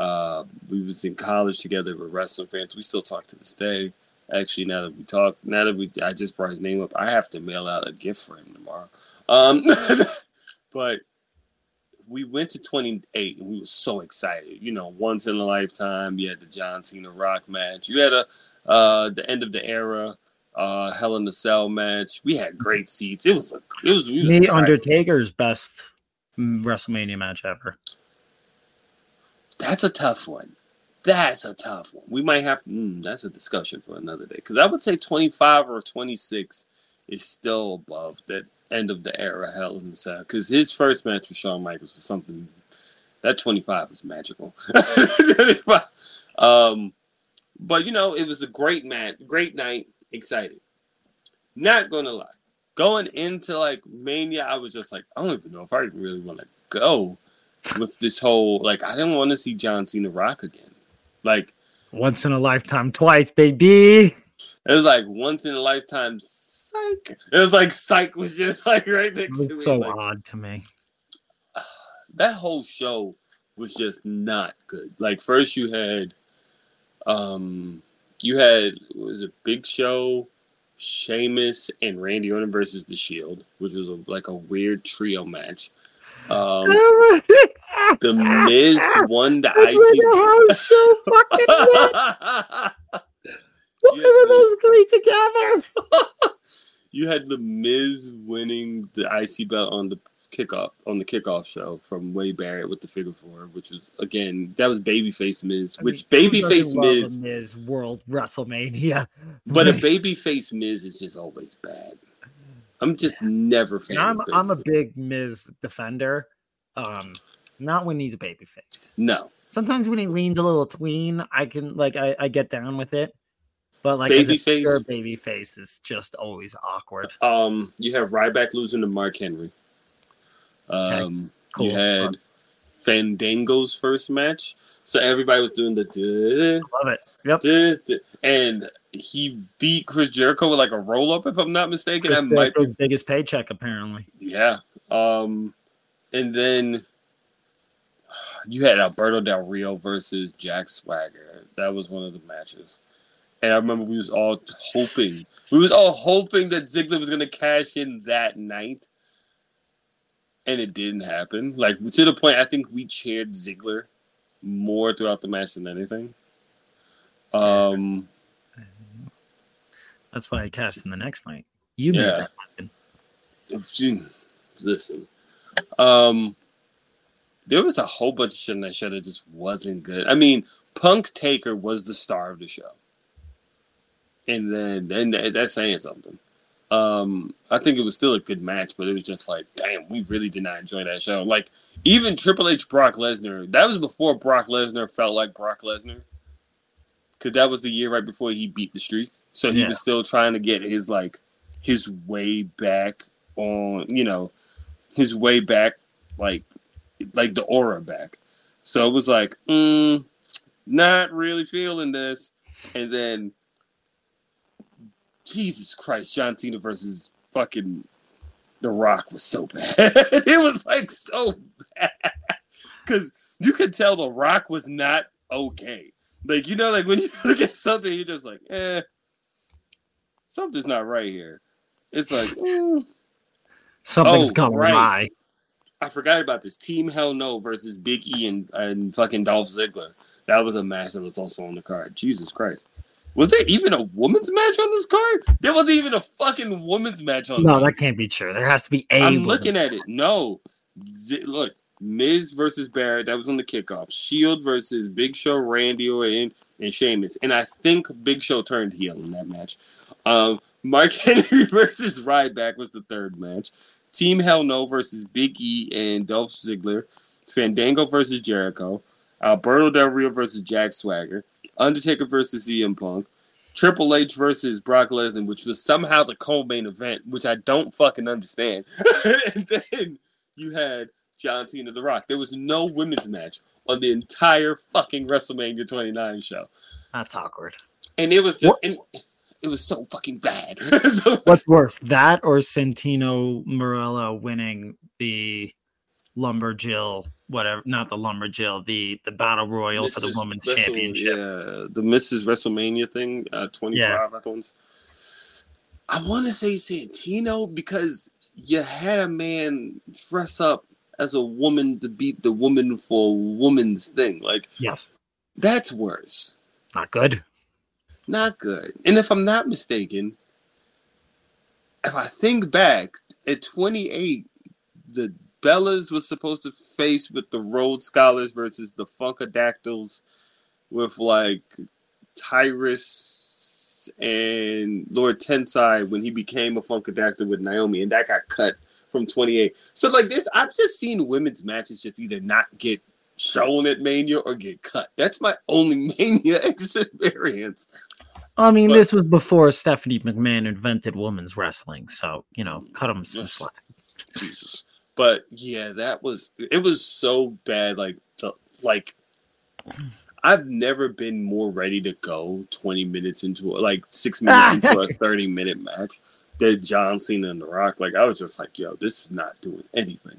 uh, we was in college together. We're wrestling fans. We still talk to this day. Actually, now that we talk, now that we, I just brought his name up. I have to mail out a gift for him tomorrow. Um, but we went to 28 and we were so excited. You know, once in a lifetime. You had the John Cena Rock match. You had a uh, the end of the era, uh, Hell in the Cell match. We had great seats. It was a, it was, we was Me excited. Undertaker's best WrestleMania match ever. That's a tough one. That's a tough one. We might have. Mm, that's a discussion for another day. Because I would say 25 or 26 is still above that end of the era Hell in the Cell. Because his first match with Shawn Michaels was something. That 25 was magical. 25. um, but you know, it was a great match, great night, excited. Not gonna lie, going into like Mania, I was just like, I don't even know if I really want to go with this whole like I didn't want to see John Cena rock again. Like Once in a lifetime, twice, baby. It was like once in a lifetime psych. It was like psych was just like right next to me. So like, odd to me. that whole show was just not good. Like first you had um you had what was it Big Show, Sheamus, and Randy Orton versus the Shield, which was a, like a weird trio match. Um the Miz won the IC. so fucking Why were those three together? you had the Miz winning the IC belt on the kickoff on the kickoff show from Wade Barrett with the figure four, which was again that was babyface Miz, which babyface Miz, Miz World WrestleMania. but a babyface Miz is just always bad. I'm just never fan. I'm I'm a big Miz defender. Um, not when he's a babyface. no Sometimes when he leans a little tween, I can like I, I get down with it. But like as a Babyface? pure babyface is just always awkward. Um, you have Ryback losing to Mark Henry. Um, Cool. you had Fandango's first match, so everybody was doing the duh, Love it. Yep. duh, duh, and he beat Chris Jericho with like a roll up, if I'm not mistaken. Chris That might be, Jericho's biggest paycheck apparently. yeah. Um, and then you had Alberto Del Rio versus Jack Swagger. That was one of the matches. And I remember we was all hoping, we was all hoping that Ziggler was gonna cash in that night, and it didn't happen. Like to the point, I think we cheered Ziggler more throughout the match than anything. Um, That's why I cashed in the next night. You made Yeah. that happen. listen, um, there was a whole bunch of shit in that show that just wasn't good. I mean, Punk Taker was the star of the show, and then then that's saying something. Um, I think it was still a good match, but it was just like, damn, we really did not enjoy that show. Like even Triple H Brock Lesnar, that was before Brock Lesnar felt like Brock Lesnar, because that was the year right before he beat the streak. So he Yeah. was still trying to get his like his way back on, you know, his way back, like like the aura back. So it was like, mm, not really feeling this. And then Jesus Christ, John Cena versus fucking The Rock was so bad. it was like so bad. Cause you could tell The Rock was not okay. Like you know, like when you look at something, you're just like, eh, something's not right here. It's like, mm. Something's Oh, coming right. by. I forgot about this. Team Hell No versus Big E and, and fucking Dolph Ziggler. That was a match that was also on the card. Jesus Christ. Was there even a women's match on this card? There wasn't even a fucking women's match on No, that can't be true. There has to be a. I'm woman. looking at it. No. Z- look, Miz versus Barrett. That was on the kickoff. Shield versus Big Show, Randy Orton, and Sheamus. And I think Big Show turned heel in that match. Um, Mark Henry versus Ryback was the third match. Team Hell No versus Big E and Dolph Ziggler. Fandango versus Jericho. Alberto Del Rio versus Jack Swagger. Undertaker versus CM Punk. Triple H versus Brock Lesnar, which was somehow the co-main event, which I don't fucking understand. and then you had John Cena The Rock. There was no women's match on the entire fucking WrestleMania 29 show. That's awkward. And it was just, and it was so fucking bad. So- What's worse, that or Santino Marella winning the Lumberjill, whatever, not the Lumberjill, the the Battle Royal for the Women's Wrestle- Championship. Yeah, the Mrs. WrestleMania thing, uh, 25, Yeah. I thought. I want to say Santino because you had a man dress up as a woman to beat the woman for a woman's thing. Like, Yes, that's worse. not good. Not good. And if I'm not mistaken, if I think back, at 28, the Bellas was supposed to face with the Rhodes Scholars versus the Funkadactyls with like Tyrus and Lord Tensai when he became a Funkadactyl with Naomi, and that got cut from 28. So like this, I've just seen women's matches just either not get shown at Mania or get cut. That's my only Mania experience. I mean, But- this was before Stephanie McMahon invented women's wrestling, so you know, cut them some slack. Jesus. But yeah, that was it was so bad. Like the like I've never been more ready to go 20 minutes into like six minutes into a 30 minute match than John Cena and The Rock. Like I was just like, yo, this is not doing anything.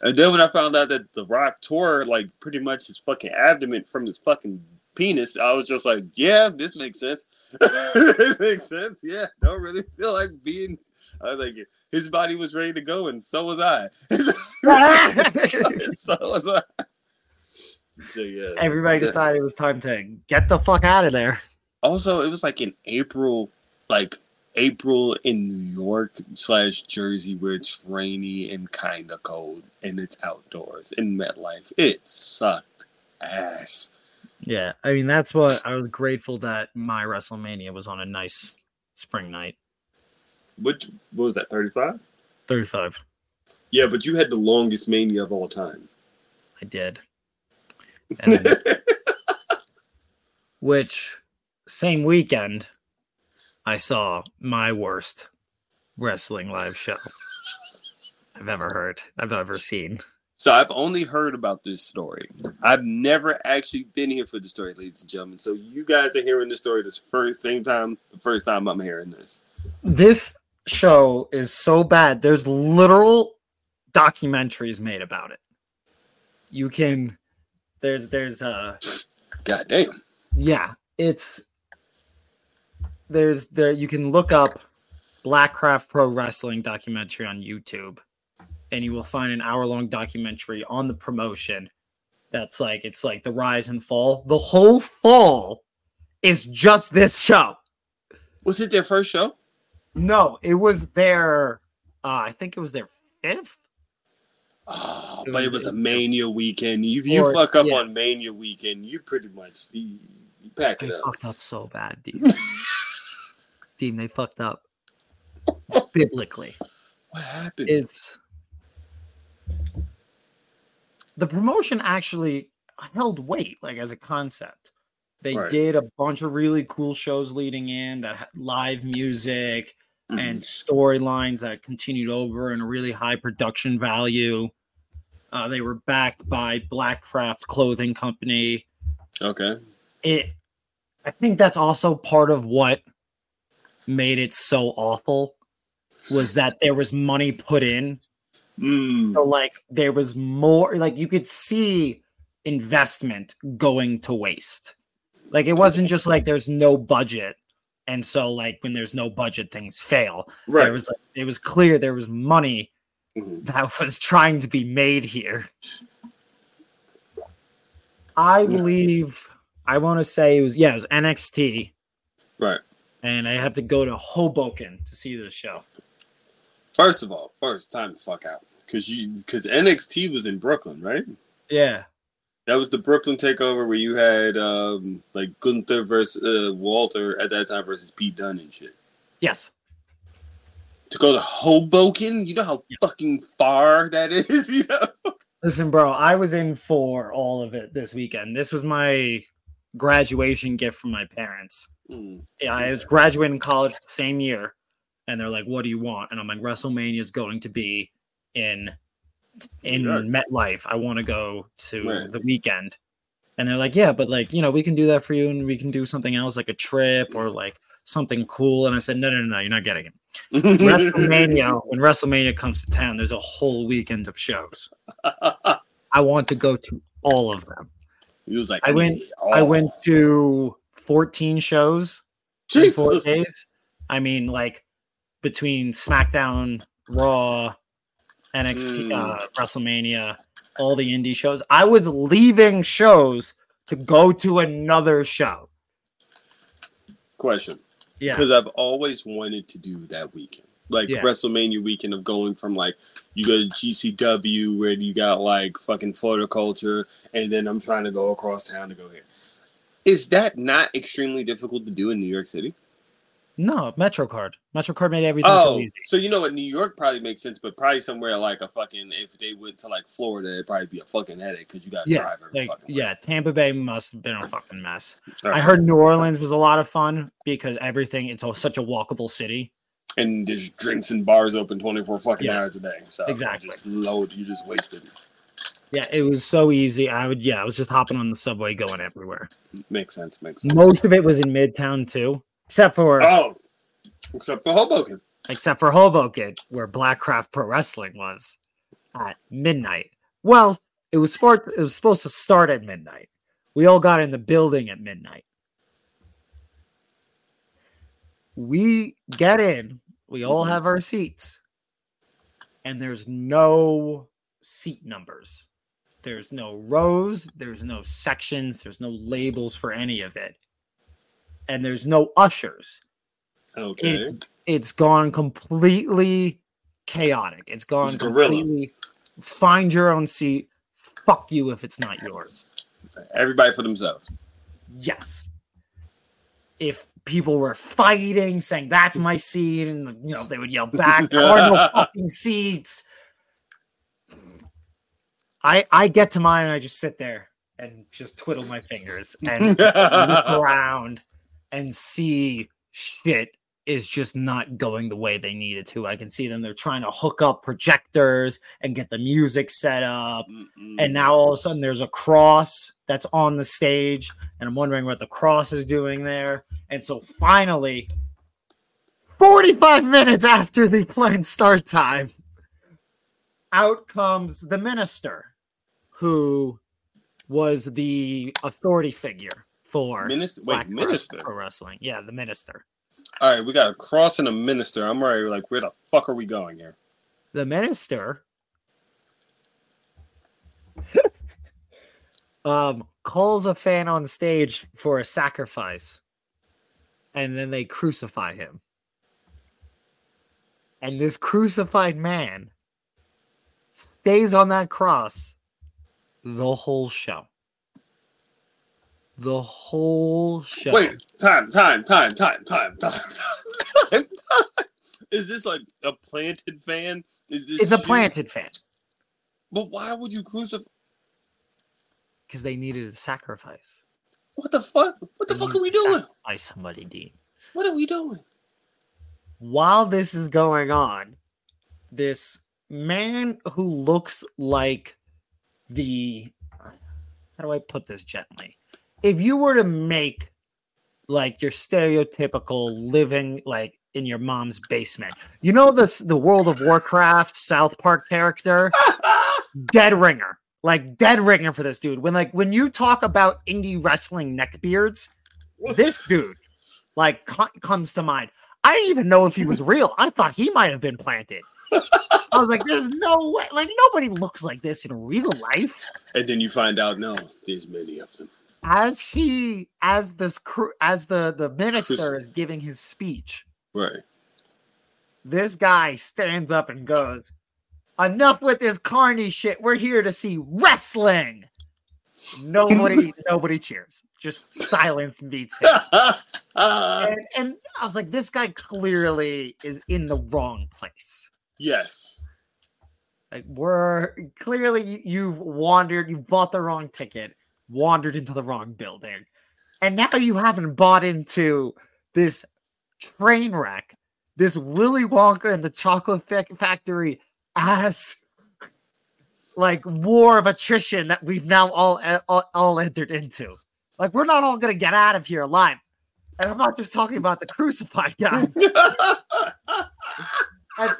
And then when I found out that The Rock tore like pretty much his fucking abdomen from his fucking penis, I was just like, yeah, this makes sense. this makes sense. Yeah, don't really feel like being. I was like, his body was ready to go, and so was I. so was I. So yeah. Everybody decided it was time to get the fuck out of there. Also, it was like in April, like April in New York slash Jersey, where it's rainy and kind of cold, and it's outdoors in MetLife. It sucked ass. Yeah, I mean that's what I was grateful that my WrestleMania was on a nice spring night. Which what was that? Thirty five. Thirty-five. Yeah, but you had the longest mania of all time. I did. And then- which same weekend I saw my worst wrestling live show I've ever heard, I've ever seen. So I've only heard about this story. I've never actually been here for the story, ladies and gentlemen. So you guys are hearing the story this first same time, the first time I'm hearing this. This show is so bad. There's literal documentaries made about it. You can there's there's uh God damn. yeah, it's there's there you can look up Blackcraft Pro Wrestling documentary on YouTube and you will find an hour long documentary on the promotion that's like it's like the rise and fall. The whole fall is just this show. Was it their first show? No, it was their uh I think it was their fifth. Oh, but it was- was a mania weekend. You you Or- fuck up yeah. on mania weekend, you pretty much you, you pack They it up. fucked up so bad, dude. Team, they fucked up biblically. What happened? It's the promotion actually held weight, like as a concept. They Right. did a bunch of really cool shows leading in that had live music Mhm. and storylines that continued over and a really high production value. Uh, they were backed by Blackcraft Clothing Company. okay. it i think that's also part of what made it so awful was that there was money put in Mm. so like there was more like you could see investment going to waste Like it wasn't just like there's no budget, and so like when there's no budget, things fail. There was like, it was clear there was money Mhm. that was trying to be made here. I believe I want to say it was yeah, it was NXT, Right. and I have to go to Hoboken to see the show. First of all, first time to fuck out because you because NXT was in Brooklyn, right? Yeah, That was the Brooklyn takeover where you had um like Gunther versus uh, Walter at that time versus Pete Dunne and shit. yes, To go to Hoboken, you know how Yeah. fucking far that is. You know? Listen, bro, I was in for all of it this weekend. This was my graduation gift from my parents. Mm. Yeah, I was graduating college the same year, and they're like, "What do you want?" And I'm like, "WrestleMania is going to be in in York. MetLife. I want to go to Right. the weekend." And they're like, "Yeah, but like, you know, we can do that for you, and we can do something else, like a trip or like something cool." And I said, "No, no, no, no you're not getting it. WrestleMania. when WrestleMania comes to town, there's a whole weekend of shows. I want to go to all of them. he was like, I went- Oh, I went to 14 shows in four days. I mean, like between SmackDown, Raw, NXT, uh, WrestleMania, all the indie shows. I was leaving shows to go to another show. Question. Yeah. because I've always wanted to do that weekend, like Yeah. WrestleMania weekend of going from like you go to GCW where you got like fucking Florida culture, and then I'm trying to go across town to go here. Is that not extremely difficult to do in New York City? No, MetroCard. MetroCard made everything so Oh, easy. so you know what? New York probably makes sense, but probably somewhere like a fucking if they went to like Florida, it'd probably be a fucking headache because you got to Yeah, drive every Like, fucking yeah, Tampa Bay must have been a fucking mess. way. I heard New Orleans was a lot of fun because everything, it's all such a walkable city. and there's drinks and bars open 24 fucking Yeah. hours a day. So Exactly. just load, you just wasted. Yeah, it was so easy. I would, yeah, I was just hopping on the subway going everywhere. Makes sense. Makes sense. Most of it was in Midtown too, except for Oh, except for Hoboken. except for Hoboken, where Blackcraft Pro Wrestling was at midnight. Well, it was sport. It was supposed to start at midnight. We all got in the building at midnight. We get in. We all have our seats, and there's no seat numbers. There's no rows. There's no sections. There's no labels for any of it, and there's no ushers Okay. it, it's gone completely chaotic. It's gone It's completely find your own seat. Fuck you if it's not yours. Everybody for themselves. Yes. If people were fighting, saying that's my seat, and you know they would yell back, are no fucking seats. I I get to mine and I just sit there and just twiddle my fingers and look around and see shit is just not going the way they needed to. I can see them. They're trying to hook up projectors and get the music set up. Mm-mm. And now all of a sudden there's a cross that's on the stage. And I'm wondering what the cross is doing there. And so finally, 45 minutes after the planned start time, out comes the minister who was the authority figure for minister. Wait, minister. Pro Wrestling. Yeah, the minister. All right, we got a cross and a minister. I'm already like, where the fuck are we going here? The minister um calls a fan on stage for a sacrifice and then they crucify him. And this crucified man stays on that cross the whole show. The whole show. Wait, time, time, time, time, time, time, time, time. Is this like a planted fan? Is this it's a planted fan But why would you crucify? because they needed a sacrifice. What the fuck? What the They fuck are we to doing? Sacrifice somebody, Dean. What are we doing? while this is going on, this man who looks like the how do I put this gently? If you were to make like your stereotypical living like in your mom's basement, you know this the World of Warcraft South Park character, Dead Ringer, like Dead Ringer for this dude. When like when you talk about indie wrestling neckbeards, this dude like co- comes to mind. I didn't even know if he was real. I thought he might have been planted. I was like, "There's no way! Like nobody looks like this in real life." And then you find out, no, there's many of them. As he, as this crew, as the the minister is giving his speech, Right. this guy stands up and goes, "Enough with this carny shit. We're here to see wrestling." Nobody, nobody cheers. Just silence meets him. And, and I was like, this guy clearly is in the wrong place. yes. Like, we're clearly you- you've wandered, you bought the wrong ticket, wandered into the wrong building, and now you haven't bought into this train wreck, this Willy Wonka and the Chocolate Fac- Factory ass like war of attrition that we've now all, all all entered into. Like, we're not all gonna get out of here alive. And I'm not just talking about the crucified guy.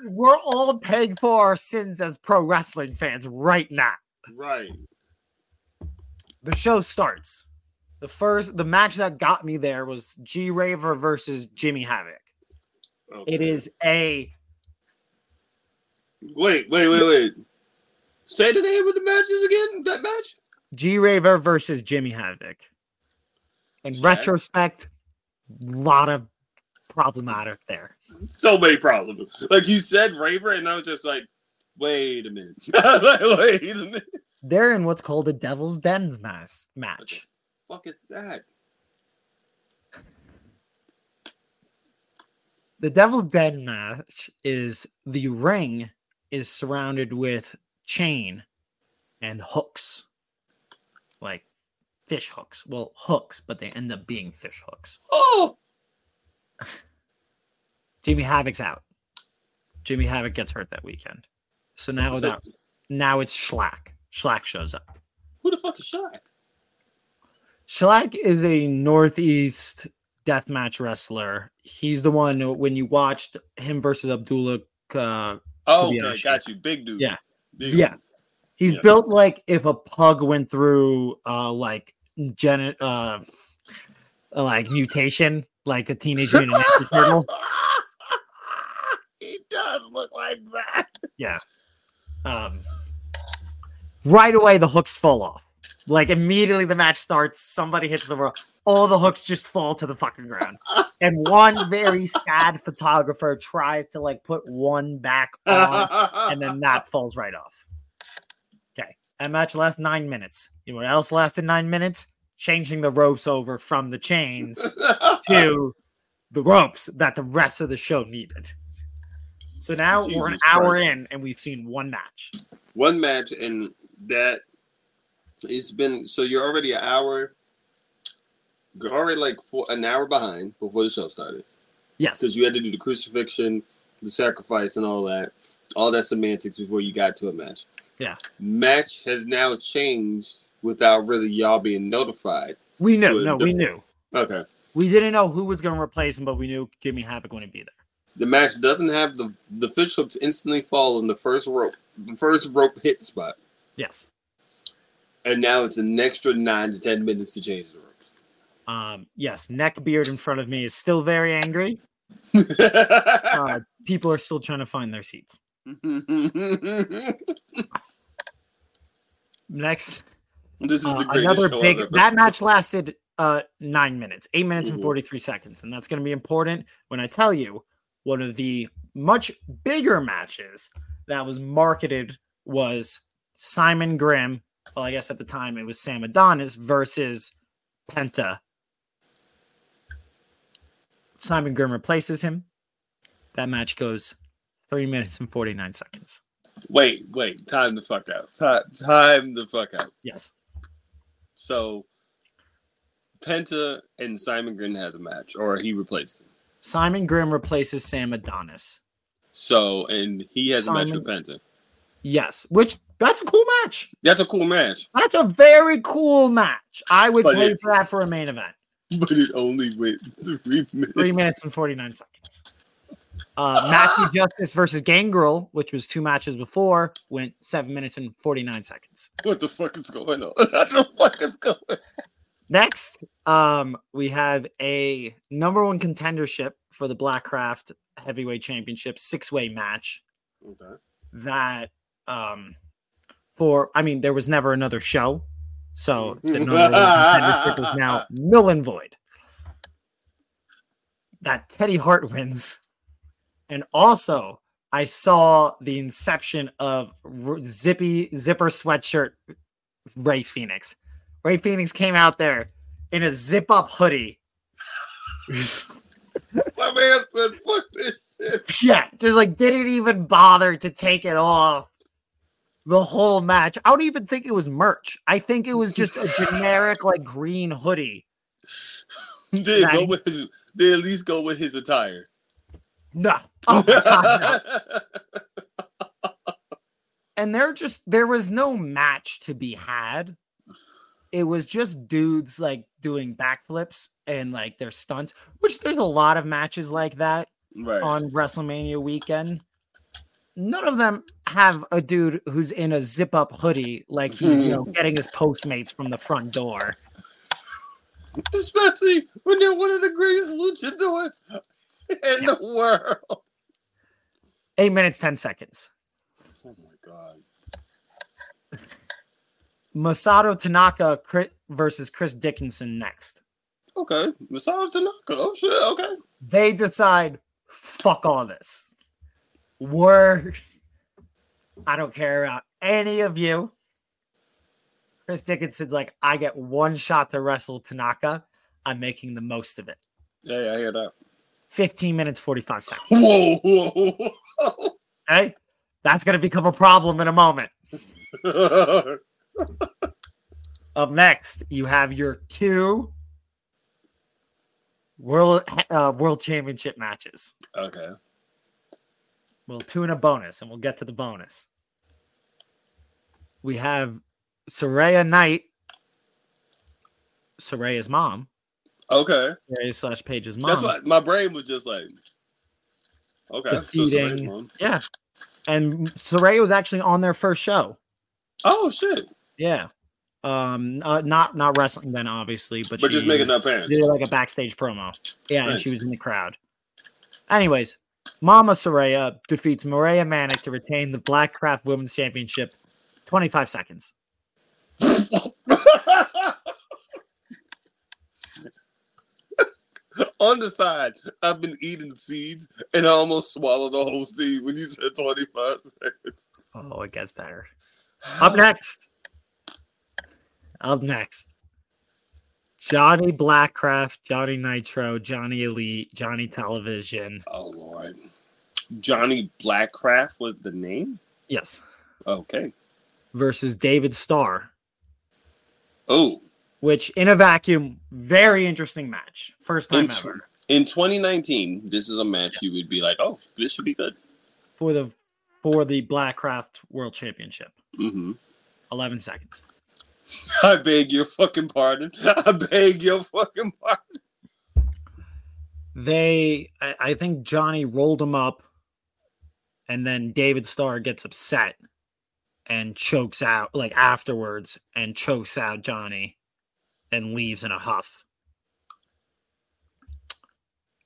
We're all paying for our sins as pro wrestling fans right now. right. The show starts. The first, the match that got me there was G Raver versus Jimmy Havoc. It Okay. is a Wait, wait, wait, wait. Say the name of the matches again. That match. G Raver versus Jimmy Havoc. In Sad. retrospect, a lot of problematic there. So many problems. Like you said, Raver, and I was just like, wait a minute. like, wait a minute. They're in what's called a Devil's Dens mass match. Fuck is that? The Devil's Den match is the ring is surrounded with chain and hooks, like fish hooks. Well, hooks, but they end up being fish hooks. Oh, Jimmy Havoc's out. Jimmy Havoc gets hurt that weekend, so now that now it's Shlak. Shlak shows up. who the fuck is Shaq? Shlak is a Northeast deathmatch wrestler. He's the one when you watched him versus Abdullah. Uh, Oh, okay, got you. Big dude. Yeah. Big Yeah. dude. He's Yeah. built like if a pug went through uh like gen uh like mutation, like a teenage mutant turtle. he does look like that. Um right away the hooks fall off. Like immediately the match starts, somebody hits the rope, all the hooks just fall to the fucking ground. And one very sad photographer tries to like put one back on and then that falls right off. Okay. That match lasts nine minutes. You know what else lasted nine minutes? Changing the ropes over from the chains to the ropes that the rest of the show needed. So now we're an hour Christ. in and we've seen one match. one match and that it's been so you're already an hour you're already like for an hour behind before the show started Yes. because you had to do the crucifixion the sacrifice and all that all that semantics before you got to a match Yeah. match has now changed without really y'all being notified We knew. No, we knew. okay We didn't know who was going to replace him, but we knew Jimmy Havoc wouldn't be there. The match doesn't have the the fish hooks instantly fall in the first rope the first rope hit spot Yes. and now it's an extra nine to ten minutes to change the ropes Um, yes. neck beard in front of me is still very angry. Uh, people are still trying to find their seats. Next, this is Uh, the greatest another big that match lasted uh nine minutes eight minutes and Mhm. 43 seconds and that's going to be important when i tell you one of the much bigger matches that was marketed was simon grimm well i guess at the time it was sam adonis versus penta simon grimm replaces him that match goes three minutes and 49 seconds Wait, wait, time the fuck out. Time, time the fuck out. yes So, Penta and Simon Grimm had a match, or he replaced him. Simon grimm replaces sam adonis So, and he has a match with Penta. yes which that's a cool match That's a cool match, That's a very cool match. I would But pay it- for that for a main event. but it only went three minutes. Three minutes and 49 seconds. Uh, Matthew Justice versus Gangrel, which was two matches before, went seven minutes and 49 seconds. What the fuck is going on? what the fuck is going on? Next, Um, we have a number one contendership for the Blackcraft Heavyweight Championship six way match. Okay. That um, for I mean, there was never another show, so the number one contendership is now null and void. That Teddy Hart wins, and also I saw the inception of zippy zipper sweatshirt Ray Phoenix. Ray Phoenix came out there in a zip up hoodie. My man said, "Fuck this shit." Yeah, just like didn't even bother to take it off the whole match. I don't even think it was merch. I think it was just a generic like green hoodie. They go with his. They at least go with his attire. No. Oh God, no. and there just there was no match to be had. It was just dudes like doing backflips and like their stunts, which there's a lot of matches like that right. on WrestleMania weekend. None of them have a dude who's in a zip up hoodie like he's you know getting his Postmates from the front door. Especially when they're one of the greatest luchadors in the world. Eight minutes, ten seconds. Oh my god. Masato Tanaka versus Chris Dickinson next. Okay. Masato Tanaka. Oh shit. Okay. They decide, fuck all this. We're, I don't care about any of you. Chris Dickinson's like, I get one shot to wrestle Tanaka. I'm making the most of it. Yeah, yeah, I hear that. 15 minutes, 45 seconds. Whoa, whoa, whoa. Okay. That's going to become a problem in a moment. Up next, you have your two world uh, world championship matches. okay. Well, two and a bonus, and we'll get to the bonus. We have Saraya Knight, Saraya's mom, Okay. Saraya slash Paige's mom. That's why my brain was just like, okay. Defeating- mom. Yeah. And Saraya was actually on their first show. Oh shit! Yeah. Um, uh, not not wrestling then, obviously, but, But she just making up pants. did like a backstage promo. Yeah, and she was in the crowd. Anyways, Mama Saraya defeats Maria Manic to retain the Black Craft Women's Championship. 25 seconds. On the side, I've been eating seeds and I almost swallowed the whole seed when you said 25 seconds. Oh, it gets better. Up next. Up next. Johnny Blackcraft, Johnny Nitro, Johnny Elite, Johnny Television. Oh Lord. Johnny Blackcraft was the name? Yes. Okay. Versus David Starr, Oh, which in a vacuum, very interesting match. First time in, ever in 2019, this is a match you would be like, oh, this should be good. for the for the Blackcraft World Championship. hmm 11 seconds. I beg your fucking pardon. I beg your fucking pardon. They I, I think Johnny rolled him up and then David Starr gets upset and chokes out like afterwards and chokes out Johnny and leaves in a huff.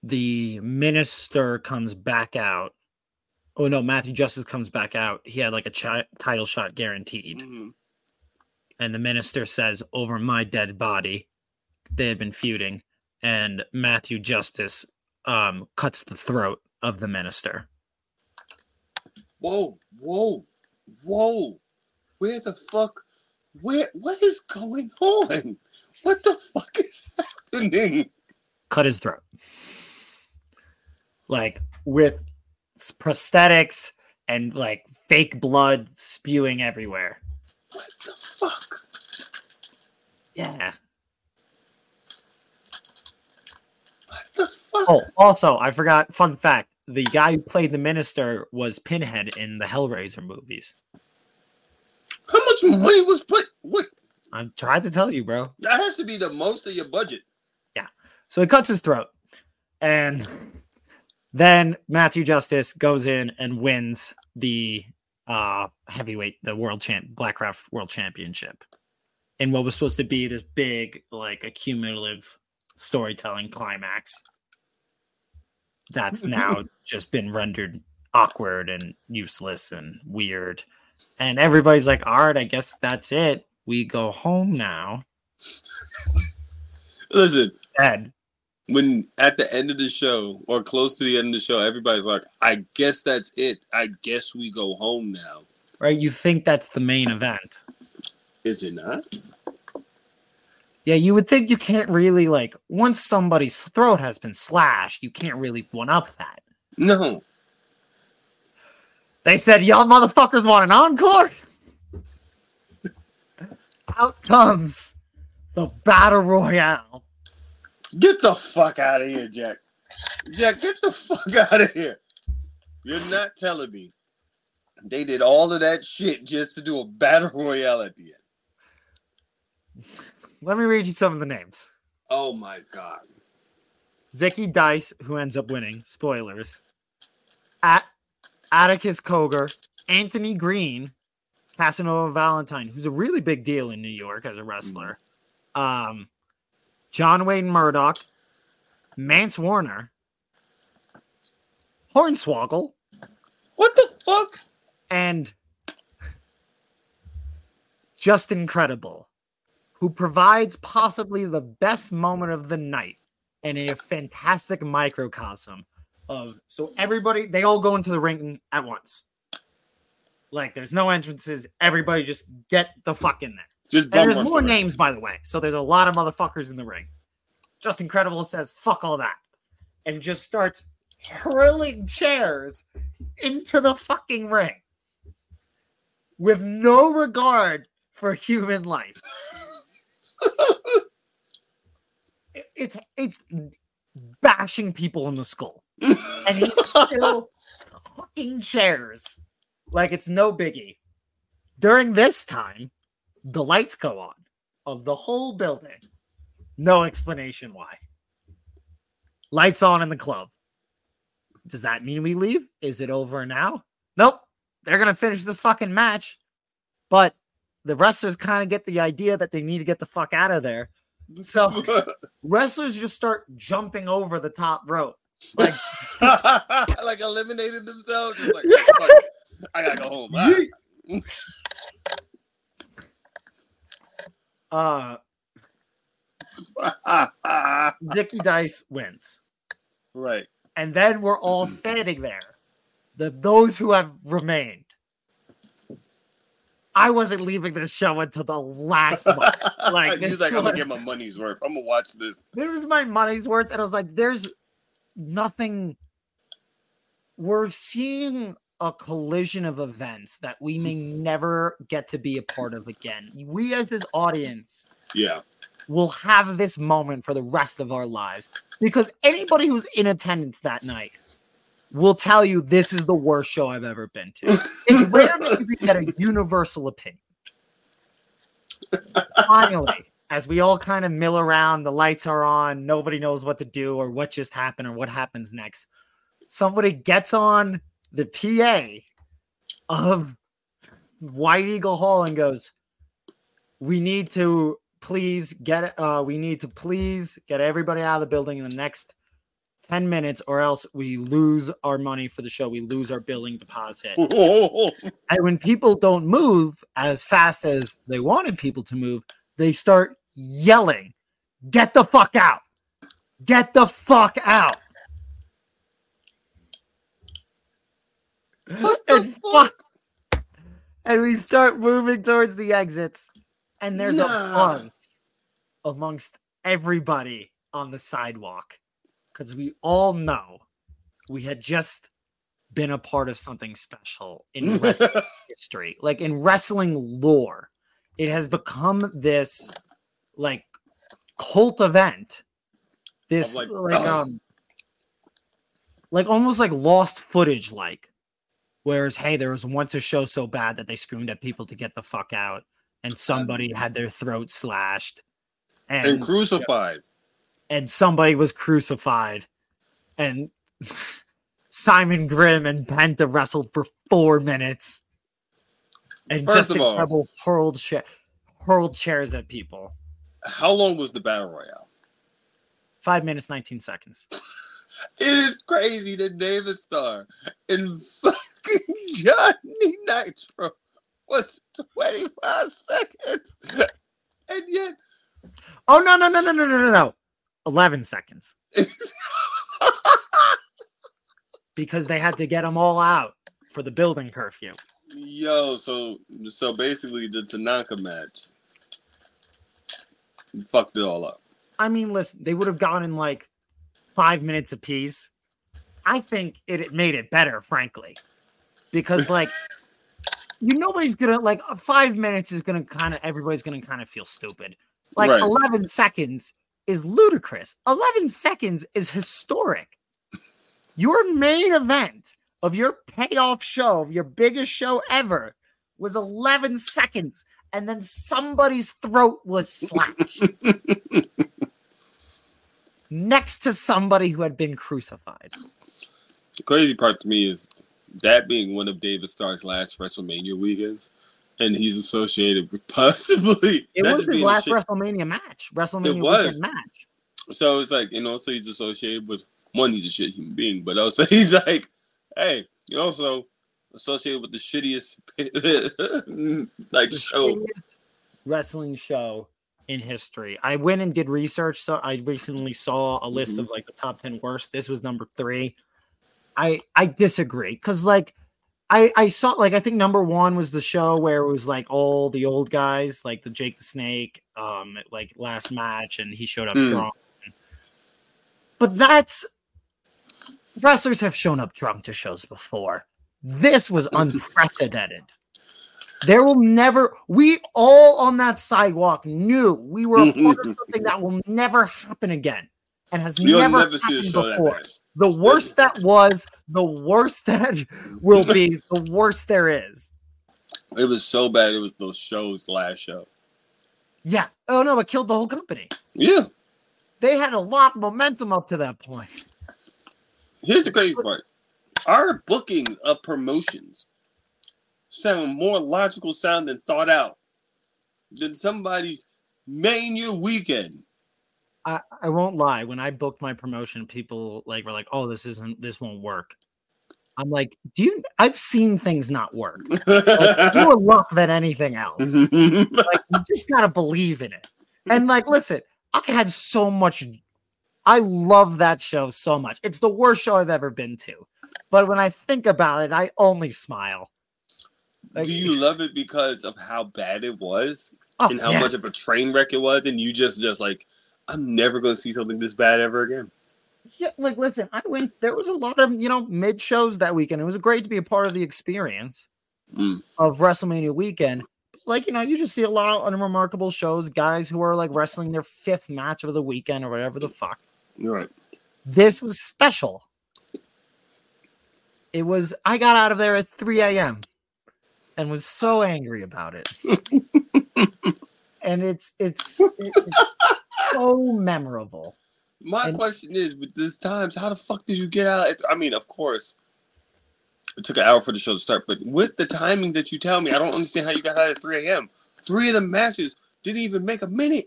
The minister comes back out. Oh no, Matthew Justice comes back out. He had like a chi- title shot guaranteed. Mhm. And the minister says, "Over my dead body." They had been feuding, and Matthew Justice um, cuts the throat of the minister. Whoa, whoa, whoa. Where the fuck? Where? What is going on? What the fuck is happening? Cut his throat, like with prosthetics and like fake blood spewing everywhere. What the fuck? Yeah. What the fuck? Oh, also, I forgot. Fun fact: the guy who played the minister was Pinhead in the Hellraiser movies. How much money was put? What? I tried to tell you, bro. That has to be the most of your budget. Yeah. So he cuts his throat. And then Matthew Justice goes in and wins the uh heavyweight, the world champ Blackcraft World Championship in what was supposed to be this big, like, accumulative storytelling climax. That's now just been rendered awkward and useless and weird. And everybody's like, all right, I guess that's it. We go home now. Listen, Ed, when at the end of the show or close to the end of the show, everybody's like, I guess that's it. I guess we go home now. right? You think that's the main event. Is it not? Yeah, you would think you can't really like once somebody's throat has been slashed, you can't really one up that. No. They said, Y'all motherfuckers want an encore? Out comes the battle royale. Get the fuck out of here, Jack. Jack, get the fuck out of here. You're not telling me they did all of that shit just to do a battle royale at the end. Let me read you some of the names. Oh my god. Zicky Dice, who ends up winning. Spoilers. At Atticus Cogar, Anthony Green, Casanova Valentine, who's a really big deal in New York as a wrestler. Um, John Wayne Murdoch, Mance Warner, Hornswoggle, What the fuck? and just incredible, who provides possibly the best moment of the night and a fantastic microcosm of so everybody they all go into the ring at once. Like there's no entrances, everybody just get the fuck in there. Just there's more the ring. names, by the way. So there's a lot of motherfuckers in the ring. Just Incredible says, fuck all that. And just starts hurling chairs into the fucking ring with no regard for human life. It- It's it's bashing people in the skull. And he's still fucking chairs like it's no biggie. During this time, the lights go on of the whole building. No explanation why. Lights on in the club. Does that mean we leave? Is it over now? Nope. They're going to finish this fucking match. But the wrestlers kind of get the idea that they need to get the fuck out of there. So wrestlers just start jumping over the top rope. Like, like eliminated themselves. Just like, I gotta go home. Ah. uh, Zicky Dice wins. right. and then we're all standing there. The those who have remained. I wasn't leaving this show until the last month. Like, He's like, I'm gonna get my money's worth. I'm gonna watch this. This was my money's worth, and I was like, "There's nothing." We're seeing a collision of events that we may mm. never get to be a part of again. We, as this audience, Yeah. will have this moment for the rest of our lives because anybody who's in attendance that night will tell you this is the worst show I've ever been to. It's rare that you get a universal opinion. Finally, as we all kind of mill around, the lights are on, nobody knows what to do or what just happened or what happens next. Somebody gets on the PA of White Eagle Hall and goes, We need to please get uh we need to please get everybody out of the building in the next 10 minutes or else we lose our money for the show. We lose our billing deposit. And when people don't move as fast as they wanted people to move they start yelling get the fuck out. Get the fuck out. What the and fuck? and we start moving towards the exits and there's a Nah. buzz amongst everybody on the sidewalk because we all know we had just been a part of something special in wrestling history like in wrestling lore. It has become this like cult event. This like, like- um like almost like lost footage like whereas hey there was once a show so bad that they screamed at people to get the fuck out and somebody had their throat slashed. And and crucified. And somebody was crucified and Simon Grimm and Penta wrestled for four minutes and First just of all- incredible hurled shit hurled chairs at people. How long was the battle royale? Five minutes, 19 seconds. It is crazy that David Starr and fucking Johnny Nitro was 25 seconds. And yet Oh no, no, no, no, no, no, no, no. 11 seconds. Because they had to get them all out for the building curfew. Yo, so so basically the Tanaka match fucked it all up. I mean, listen, they would have gone in like five minutes apiece. I think it, it made it better, frankly, because like you nobody's gonna like five minutes is gonna kind of everybody's gonna kind of feel stupid. Like Right. eleven seconds is ludicrous. Eleven seconds is historic. Your main event of your payoff show, your biggest show ever, was eleven seconds, and then somebody's throat was slashed next to somebody who had been crucified. The crazy part to me is that being one of David Starr's last WrestleMania weekends, and he's associated with possibly It was his last WrestleMania match. WrestleMania was. match. So it's like, and also he's associated with one, he's a shit human being, but also he's like, hey, you also associated with the shittiest like The show. shittiest wrestling show in history. I went and did research. So I recently saw a list Mm-hmm. of like the top 10 worst. This was number three. I I disagree because like I I saw like I think number one was the show where it was like all the old guys, like the Jake the Snake, um, like last match, and he showed up Mm. drunk. But that's wrestlers have shown up drunk to shows before. This was unprecedented. There will never, we all on that sidewalk knew we were a part of hmm, something that will never happen again and has You'll never, never happened show that before. bad. The worst that was, the worst that will be, the worst there is. It was so bad. It was those shows last show. Yeah. Oh no, it killed the whole company. Yeah. They had a lot of momentum up to that point. Here's the crazy part. Our booking of promotions sound more logical sound and thought out than somebody's mania weekend. I, I won't lie. When I booked my promotion, people like were like, "Oh, this isn't. This won't work." I'm like, "Do you? I've seen things not work. Like, more luck than anything else. Like, you just gotta believe in it." And like, listen, I had so much. I love that show so much. It's the worst show I've ever been to, but when I think about it, I only smile. Like, Do you love it because of how bad it was oh, and how yeah. much of a train wreck it was, and you just just like, I'm never going to see something this bad ever again. Yeah, like listen, I went. There was a lot of you know mid shows that weekend. It was great to be a part of the experience Mm. of WrestleMania weekend. Like you know, you just see a lot of unremarkable shows. Guys who are like wrestling their fifth match of the weekend or whatever the fuck. You're right. This was special. It was. I got out of there at 3 a.m. and was so angry about it. and it's it's it's so memorable. My And- question is, with this times, how the fuck did you get out? I mean, of course, it took an hour for the show to start, but with the timing that you tell me, I don't understand how you got out at 3 a.m. Three of the matches didn't even make a minute.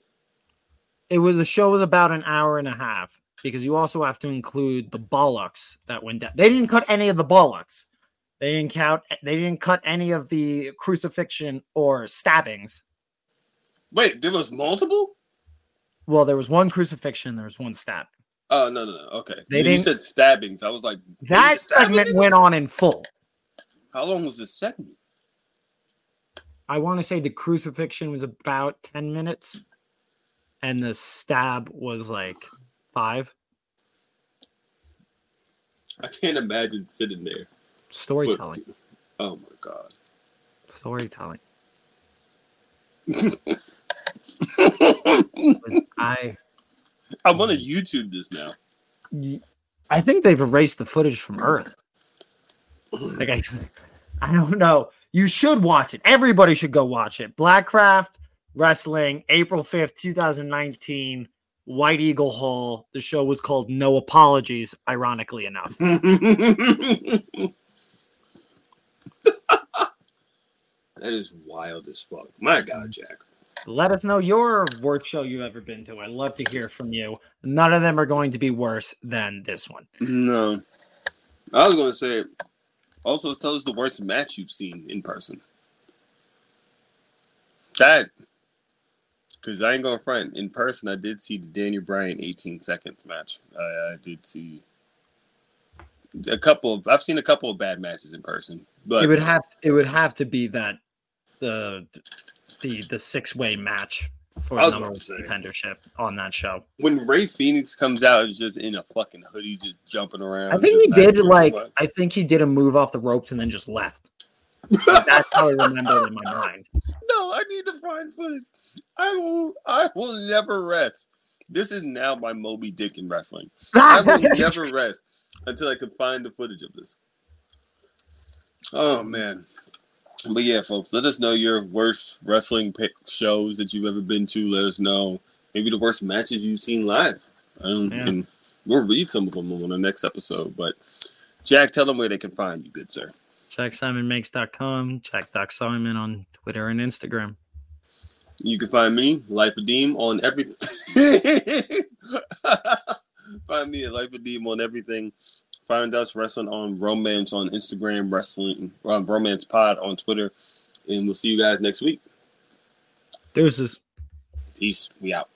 It was the show was about an hour and a half because you also have to include the bollocks that went down. They didn't cut any of the bollocks. They didn't count. They didn't cut any of the crucifixion or stabbings. Wait, there was multiple? Well, there was one crucifixion. There was one stab. Oh no, no, no. Okay, They you said stabbings. I was like, That was segment went on in full. How long was this segment? I want to say the crucifixion was about ten minutes, and the stab was like five. I can't imagine sitting there. Storytelling. oh my god. Storytelling. I. I want to YouTube this now. I think they've erased the footage from Earth. Like I, I don't know. You should watch it. Everybody should go watch it. Blackcraft Wrestling, April fifth, two thousand nineteen. White Eagle Hall. The show was called No Apologies. Ironically enough, that is wild as fuck. My God, Jack. Let us know your worst show you've ever been to. I'd love to hear from you. None of them are going to be worse than this one. No. I was gonna say also tell us the worst match you've seen in person. That because I ain't gonna front. In person I did see the Daniel Bryan 18 seconds match. I, I did see a couple of I've seen a couple of bad matches in person. But it would have it would have to be that the the the six way match for number one contendership on that show. when Ray Phoenix comes out, it's just in a fucking hoodie, just jumping around. I think he did like much. I think he did a move off the ropes and then just left. That's how I remember it in my mind. No, I need to find footage. I will. I will never rest. This is now my Moby Dick in wrestling. I will never rest until I can find the footage of this. Oh man. But yeah, folks, let us know your worst wrestling pick shows that you've ever been to. Let us know maybe the worst matches you've seen live. Um, Yeah. And we'll read some of them on the next episode. But Jack, tell them where they can find you, good sir. Check simonmakes.com. Check Doc Simon on Twitter and Instagram. You can find me, Life of Deem, on everything. find me at Life of Deem on everything. Find us wrestling on Romance on Instagram, wrestling um, Romance Pod on Twitter, and we'll see you guys next week. Deuces. Peace. We out.